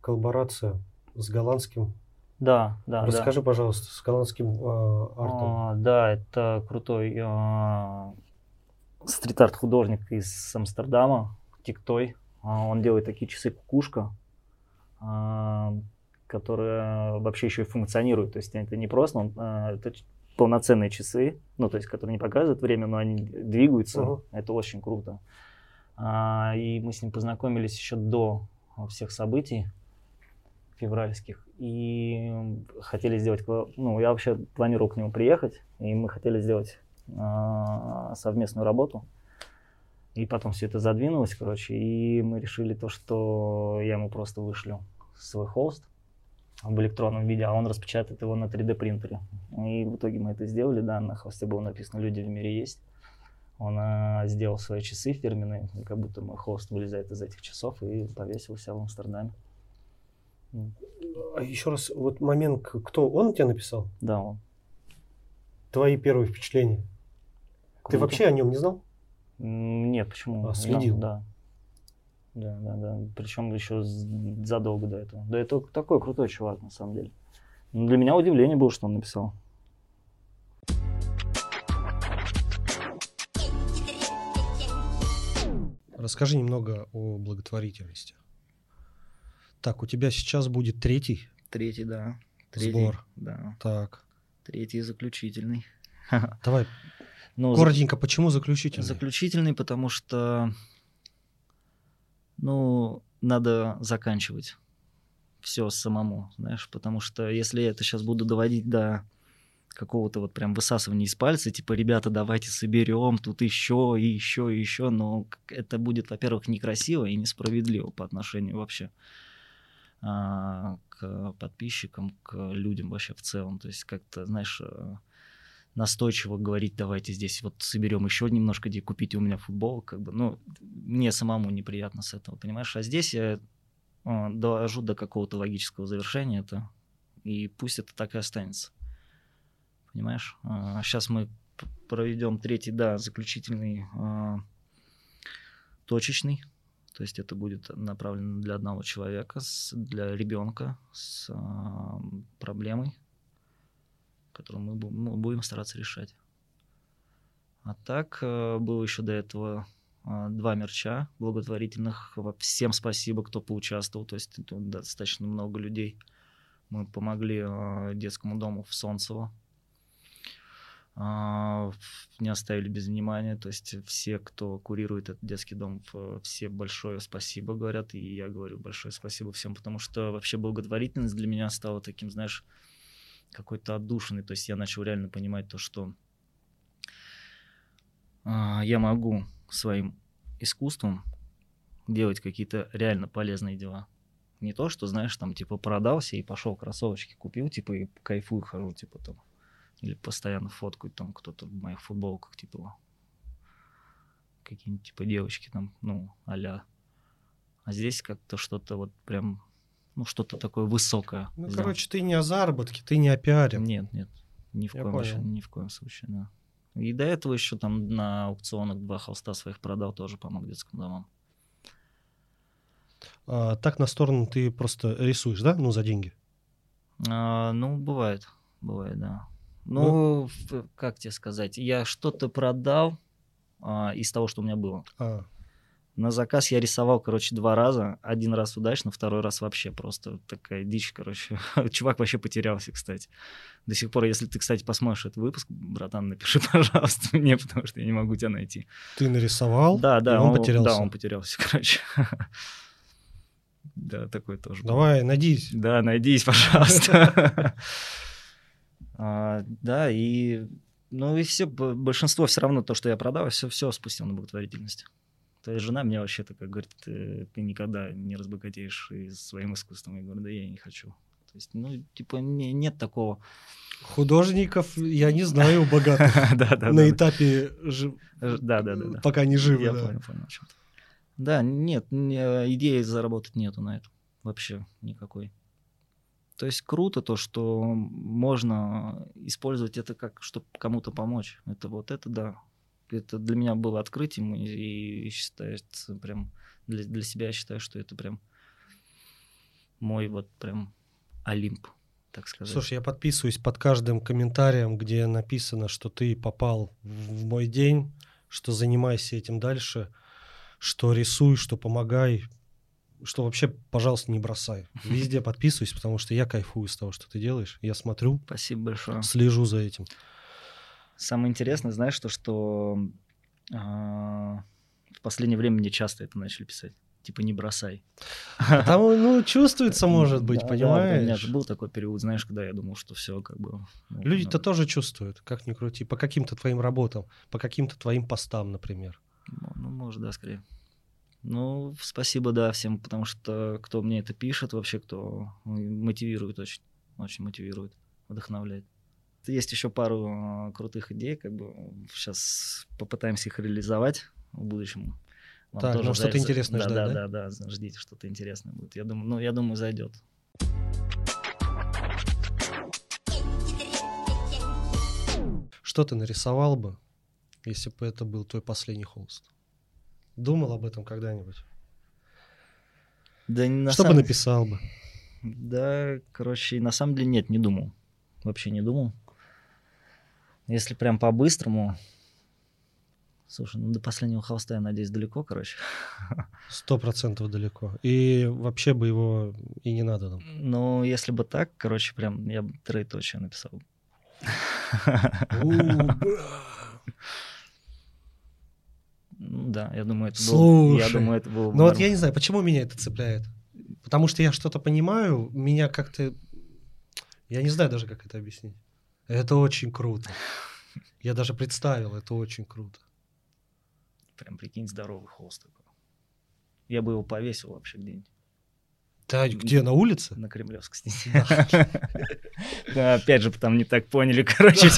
Speaker 3: Коллаборация с голландским.
Speaker 4: Да, да,
Speaker 3: Расскажи, пожалуйста, с голландским э,
Speaker 4: да.
Speaker 3: артом.
Speaker 4: А, да, это крутой а, стрит-арт художник из Амстердама, Тиктой. А, он делает такие часы кукушка, а, которые вообще еще и функционируют. То есть это не просто, он, а, это полноценные часы, ну то есть которые не показывают время, но они двигаются.
Speaker 3: Мгм.
Speaker 4: Это очень круто. А, и мы с ним познакомились еще до всех событий февральских. И хотели сделать... Ну, я вообще планировал к нему приехать, и мы хотели сделать а, совместную работу. И потом все это задвинулось, короче, и мы решили то, что я ему просто вышлю свой холст в электронном виде, а он распечатает его на 3D принтере. И в итоге мы это сделали, да, на холсте было написано «Люди в мире есть». Он а, сделал свои часы фирменные, как будто мой холст вылезает из этих часов и повесил себя в Амстердаме.
Speaker 3: А еще раз, вот момент, кто он тебе написал?
Speaker 4: Да, он.
Speaker 3: Твои первые впечатления. Ты
Speaker 4: Круто.
Speaker 3: вообще о нем не знал?
Speaker 4: Нет, почему?
Speaker 3: А, следил?
Speaker 4: Да. Да, да, да. Причем еще задолго до этого. Да это такой крутой чувак, на самом деле. Ну, Для меня удивление было, что он написал.
Speaker 2: Расскажи немного о благотворительности. Так, у тебя сейчас будет третий.
Speaker 1: Третий, да. Третий,
Speaker 2: Сбор.
Speaker 1: Да.
Speaker 2: Так,
Speaker 1: Третий заключительный.
Speaker 2: давай [laughs]
Speaker 1: Ну, за-
Speaker 2: коротенько, почему заключительный?
Speaker 1: Заключительный, потому что, ну, надо заканчивать все самому, знаешь, потому что если я это сейчас буду доводить до какого-то вот прям высасывания из пальца, типа, ребята, давайте соберем тут еще и еще и еще, но к- это будет, во-первых, некрасиво и несправедливо по отношению вообще а, к подписчикам, к людям вообще в целом. То есть как-то, знаешь, э, настойчиво говорить, давайте здесь вот соберем еще немножко, где купите у меня футбол, как бы, ну, мне самому неприятно с этого, понимаешь? А здесь я э, довожу до какого-то логического завершения это, и пусть это так и останется. Понимаешь? сейчас мы проведем третий, да, заключительный э, точечный. То есть это будет направлено для одного человека, с- для ребенка с а, проблемой, которую мы бу- будем стараться решать. А так, э, было еще до этого а, два мерча благотворительных. Во- Всем спасибо, кто поучаствовал. То есть достаточно много людей. Мы помогли а, детскому дому в Солнцево. А, Не оставили без внимания. То есть все, кто курирует этот детский дом, все большое спасибо говорят. И я говорю большое спасибо всем, потому что вообще благотворительность для меня стала таким, знаешь, какой-то отдушенный. То есть я начал реально понимать то, что а, я могу своим искусством делать какие-то реально полезные дела. Не то, что, знаешь, там, типа, продался и пошел кроссовочки купил, типа, и кайфую хожу, типа, там. Или постоянно фоткают там кто-то в моих футболках, типа, какие-нибудь, типа, девочки там, ну, а А здесь как-то что-то вот прям, ну, что-то такое высокое.
Speaker 2: Ну,
Speaker 1: сделал.
Speaker 2: короче, ты не о заработке, ты не о пиаре.
Speaker 1: Нет, нет, ни в
Speaker 2: Я
Speaker 1: коем
Speaker 2: понял.
Speaker 1: ни в коем случае, да. И до этого еще там на аукционах два холста своих продал, тоже помог детским домам.
Speaker 2: А, так на сторону ты просто рисуешь, да? Ну, за деньги.
Speaker 1: А, ну, бывает, бывает, да. Ну, в- как тебе сказать, я что-то продал а, из того, что у меня было.
Speaker 2: А,
Speaker 1: На заказ я рисовал, короче, два раза. Один раз удачно, второй раз вообще просто такая дичь, короче. [laughs] Чувак вообще потерялся, кстати. До сих пор, если ты, кстати, посмотришь этот выпуск, братан, напиши, [laughs] пожалуйста, мне, потому что я не могу тебя найти.
Speaker 2: ты нарисовал,
Speaker 1: Да, да,
Speaker 2: и он, потерялся.
Speaker 1: Да, он потерялся, [laughs] короче. Да, такой тоже. был.
Speaker 2: Давай, надеюсь.
Speaker 1: Да, найдись, пожалуйста. А, Да, и ну и все, большинство все равно то, что я продал, все, все спустил на благотворительность. То есть жена мне вообще такая говорит, «Э, ты никогда не разбогатеешь и своим искусством. Я говорю, да я не хочу. То есть, ну, типа, не- нет такого.
Speaker 2: Художников, я не знаю, богатых. [laughs] На этапе,
Speaker 1: Да, да, да,
Speaker 2: пока не живы.
Speaker 1: Я понял, понял. ты. Да, нет, не- идеи заработать нету на этом. Вообще никакой. То есть круто то, что можно использовать это как, чтобы кому-то помочь. Это вот это да. Это для меня было открытием, и, и считается прям для, для себя я считаю, что это прям мой вот прям Олимп, так сказать.
Speaker 2: Слушай, я подписываюсь под каждым комментарием, где написано, что ты попал в мой день, что занимайся этим дальше, что рисуй, что помогай, что вообще, пожалуйста, не бросай. Везде подписываюсь, потому что я кайфую с того, что ты делаешь. Я смотрю,
Speaker 1: Спасибо большое.
Speaker 2: слежу за этим.
Speaker 1: Самое интересное, знаешь, то, что а, в последнее время мне часто это начали писать. Типа не бросай.
Speaker 2: Там, ну, чувствуется, [laughs] может быть,
Speaker 1: Да, да, у меня
Speaker 2: понимаешь?
Speaker 1: же был такой период, знаешь, когда я думал, что все как бы... ну,
Speaker 2: Люди-то
Speaker 1: ну,
Speaker 2: тоже чувствуют, как ни крути, по каким-то твоим работам, по каким-то твоим постам, например.
Speaker 1: Ну, может, да, скорее. Ну, спасибо, да, всем, потому что кто мне это пишет, вообще, кто мотивирует очень, очень мотивирует, вдохновляет. Есть еще пару э, крутых идей, как бы сейчас попытаемся их реализовать в будущем. Вам
Speaker 2: Так,
Speaker 1: тоже
Speaker 2: ну, что-то интересное
Speaker 1: да,
Speaker 2: ждать,
Speaker 1: да, да, да, ждите, что-то интересное будет. Я думаю, ну, я думаю, зайдет.
Speaker 2: Что ты нарисовал бы, если бы это был твой последний холст? Думал об этом когда-нибудь?
Speaker 1: Да, на
Speaker 2: Что бы
Speaker 1: самом-
Speaker 2: написал бы?
Speaker 1: Да, короче, на самом деле нет, не думал. Вообще не думал. Если прям по-быстрому... Слушай, ну до последнего холста, я надеюсь, далеко, короче.
Speaker 2: Сто процентов далеко. И вообще бы его и не надо нам.
Speaker 1: Но если бы так, короче, прям я бы троеточие написал. Ну Да, я думаю, это было... Я думаю, это было бы
Speaker 2: Ну вот я не знаю, почему меня это цепляет. Потому что я что-то понимаю, меня как-то... Я не знаю даже, как это объяснить. Это очень круто. Я даже представил, это очень круто.
Speaker 1: Прям, прикинь, здоровый холст такой. Я бы его повесил вообще где-нибудь
Speaker 2: Да, где, на улице?
Speaker 1: на Кремлевской стене. [laughs] Да, Опять же, там не так поняли, [laughs] короче.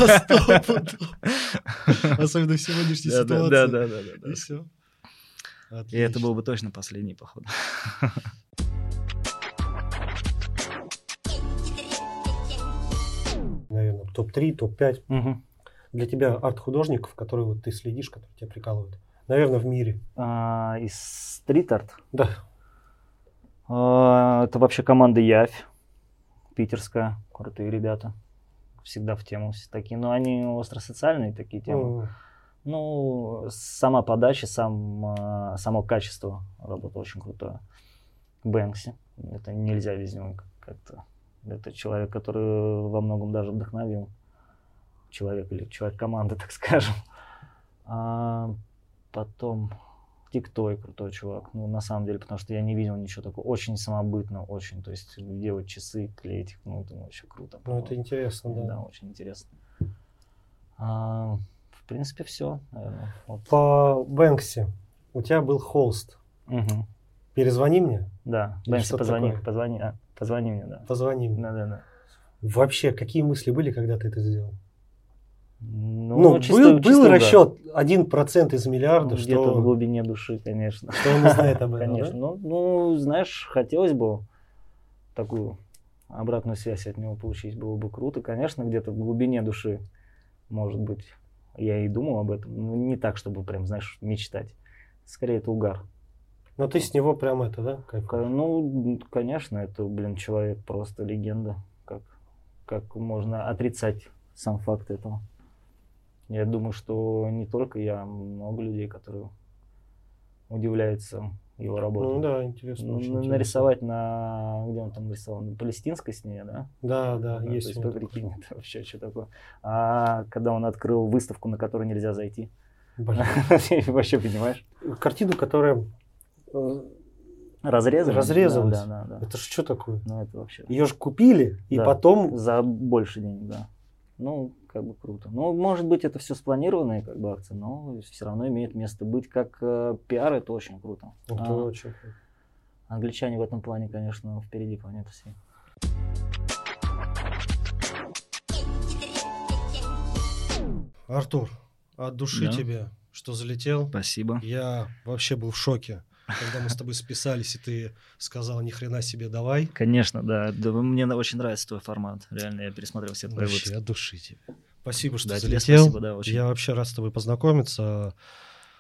Speaker 2: Особенно в сегодняшней ситуации.
Speaker 1: да, да, да.
Speaker 2: И все.
Speaker 1: И это был бы точно последний, походу. [laughs]
Speaker 3: топ-3, топ-5.
Speaker 4: Мгм.
Speaker 3: Для тебя арт-художников, которые вот ты следишь, которые тебя прикалывают. Наверное, в мире.
Speaker 4: А, из стрит-арт.
Speaker 3: Да.
Speaker 4: А, Это вообще команда Явь, питерская, крутые ребята. Всегда в тему все такие. Но они остросоциальные такие темы.
Speaker 3: М,
Speaker 4: Ну, сама подача, сам, а, само качество работы очень крутое. Бэнкси. Это нельзя без него как-то. Это человек, который во многом даже вдохновил. Человек или человек команды, [laughs] так скажем. А потом
Speaker 1: Тиктой крутой чувак. Ну, на самом деле, потому что я не видел ничего такого. Очень самобытно, очень. То есть делать часы, клеить их, ну, это вообще круто.
Speaker 5: Ну, это интересно, да.
Speaker 1: Да, очень интересно. А, в принципе, все, наверное. Вот.
Speaker 5: По Бэнкси у тебя был холст.
Speaker 1: Мгм.
Speaker 5: Перезвони мне,
Speaker 1: Да,
Speaker 5: что
Speaker 1: позвони,
Speaker 5: такое?
Speaker 1: позвони, а, позвони мне, да.
Speaker 5: позвони мне.
Speaker 1: Да, да, да.
Speaker 5: Вообще, какие мысли были, когда ты это сделал?
Speaker 1: Ну,
Speaker 5: Ну,
Speaker 1: чисто-
Speaker 5: был,
Speaker 1: чисто
Speaker 5: был
Speaker 1: угар.
Speaker 5: расчет 1% из миллиарда,
Speaker 1: Где-то в
Speaker 5: что,
Speaker 1: глубине души, конечно.
Speaker 5: что он не знает об [laughs] этом,
Speaker 1: Конечно.
Speaker 5: да?
Speaker 1: Ну, ну, знаешь, хотелось бы такую обратную связь от него получить, было бы круто. Конечно, где-то в глубине души, может быть, я и думал об этом. но не так, чтобы прям, знаешь, мечтать. Скорее, это угар.
Speaker 5: Но ты с него прям это, да?
Speaker 1: Ка-
Speaker 5: кайфуешь?
Speaker 1: Ну, конечно, это, блин, человек просто легенда. Как, как можно отрицать сам факт этого? Я думаю, что не только я, много людей, которые удивляются его работе.
Speaker 5: Ну да, интересно.
Speaker 1: Ну,
Speaker 5: очень интересно.
Speaker 1: нарисовать на... Где он там рисовал? На палестинской стене, да?
Speaker 5: Да, да,
Speaker 1: Да,
Speaker 5: есть.
Speaker 1: То есть, прикинь, [laughs] это вообще что такое. А когда он открыл выставку, на которую нельзя зайти. [laughs] Вообще, понимаешь?
Speaker 5: Картину, которая... э,
Speaker 1: Разрезали?
Speaker 5: Разрезалась?
Speaker 1: Да, да, да.
Speaker 5: Это что такое?
Speaker 1: Ну, это вообще...
Speaker 5: Ее же купили, и
Speaker 1: Да.
Speaker 5: потом...
Speaker 1: За больше денег, да. Ну, как бы круто. Ну, может быть, это все спланированные как бы акции, но все равно имеет место быть. Как э, пиар, это очень круто.
Speaker 5: Это
Speaker 1: А
Speaker 5: очень круто.
Speaker 1: англичане в этом плане, конечно, впереди планеты всей.
Speaker 2: Артур, от души
Speaker 6: Да.
Speaker 2: тебе, что залетел.
Speaker 6: Спасибо.
Speaker 2: Я вообще был в шоке, когда мы с тобой списались, и ты сказал, ни хрена себе, давай.
Speaker 6: Конечно, да. Да, Мне очень нравится твой формат. Реально, я пересмотрел все твои
Speaker 2: Вообще,
Speaker 6: выпуски.
Speaker 2: от души тебе. Спасибо, что
Speaker 6: Да,
Speaker 2: залетел.
Speaker 6: спасибо, да, очень.
Speaker 2: Я вообще рад с тобой познакомиться.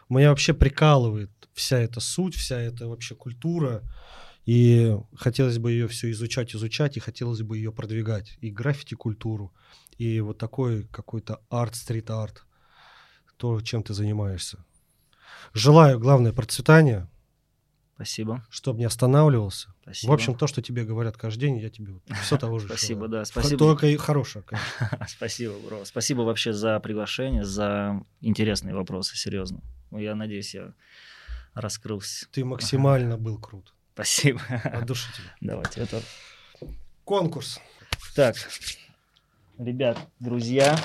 Speaker 2: Меня вообще прикалывает вся эта суть, вся эта вообще культура. И хотелось бы ее все изучать, изучать, и хотелось бы ее продвигать. И граффити-культуру, и вот такой какой-то арт, стрит-арт. То, чем ты занимаешься. Желаю, главное, процветания,
Speaker 6: Спасибо.
Speaker 2: чтобы не останавливался.
Speaker 6: Спасибо.
Speaker 2: В общем, то, что тебе говорят каждый день, я тебе все того же
Speaker 6: Спасибо, да, спасибо.
Speaker 2: Только и хорошего, [laughs] конечно.
Speaker 6: Спасибо, бро. Спасибо вообще за приглашение, за интересные вопросы, серьезно. Ну, я надеюсь, я раскрылся.
Speaker 2: Ты максимально был крут.
Speaker 6: Спасибо.
Speaker 2: От души тебе.
Speaker 6: Давайте это.
Speaker 2: Конкурс.
Speaker 6: Так, ребят, друзья,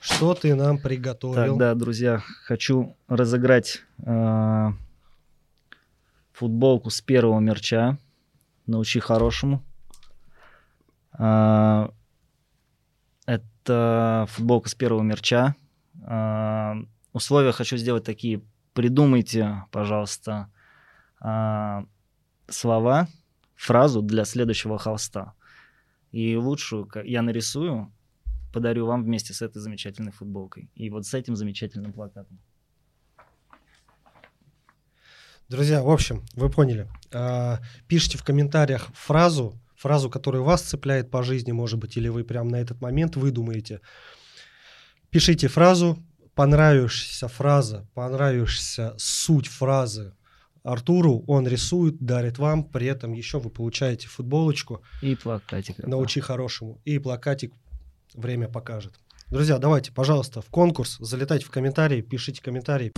Speaker 2: Что ты нам приготовил?
Speaker 6: Так, да, друзья, хочу разыграть э, футболку с первого мерча. Научи хорошему. А, это футболка с первого мерча. А, условия хочу сделать такие. Придумайте, пожалуйста, а, слова, фразу для следующего холста. И лучшую я нарисую, подарю вам вместе с этой замечательной футболкой. И вот с этим замечательным плакатом.
Speaker 2: Друзья, в общем, вы поняли. А, Пишите в комментариях фразу, фразу, которая вас цепляет по жизни, может быть, или вы прям на этот момент выдумаете. Пишите фразу, понравившаяся фраза, понравившаяся суть фразы Артуру, он рисует, дарит вам, при этом еще вы получаете футболочку
Speaker 6: И плакатик.
Speaker 2: «Научи хорошему» и плакатик «Время покажет». Друзья, давайте, пожалуйста, в конкурс, залетайте в комментарии, пишите комментарии.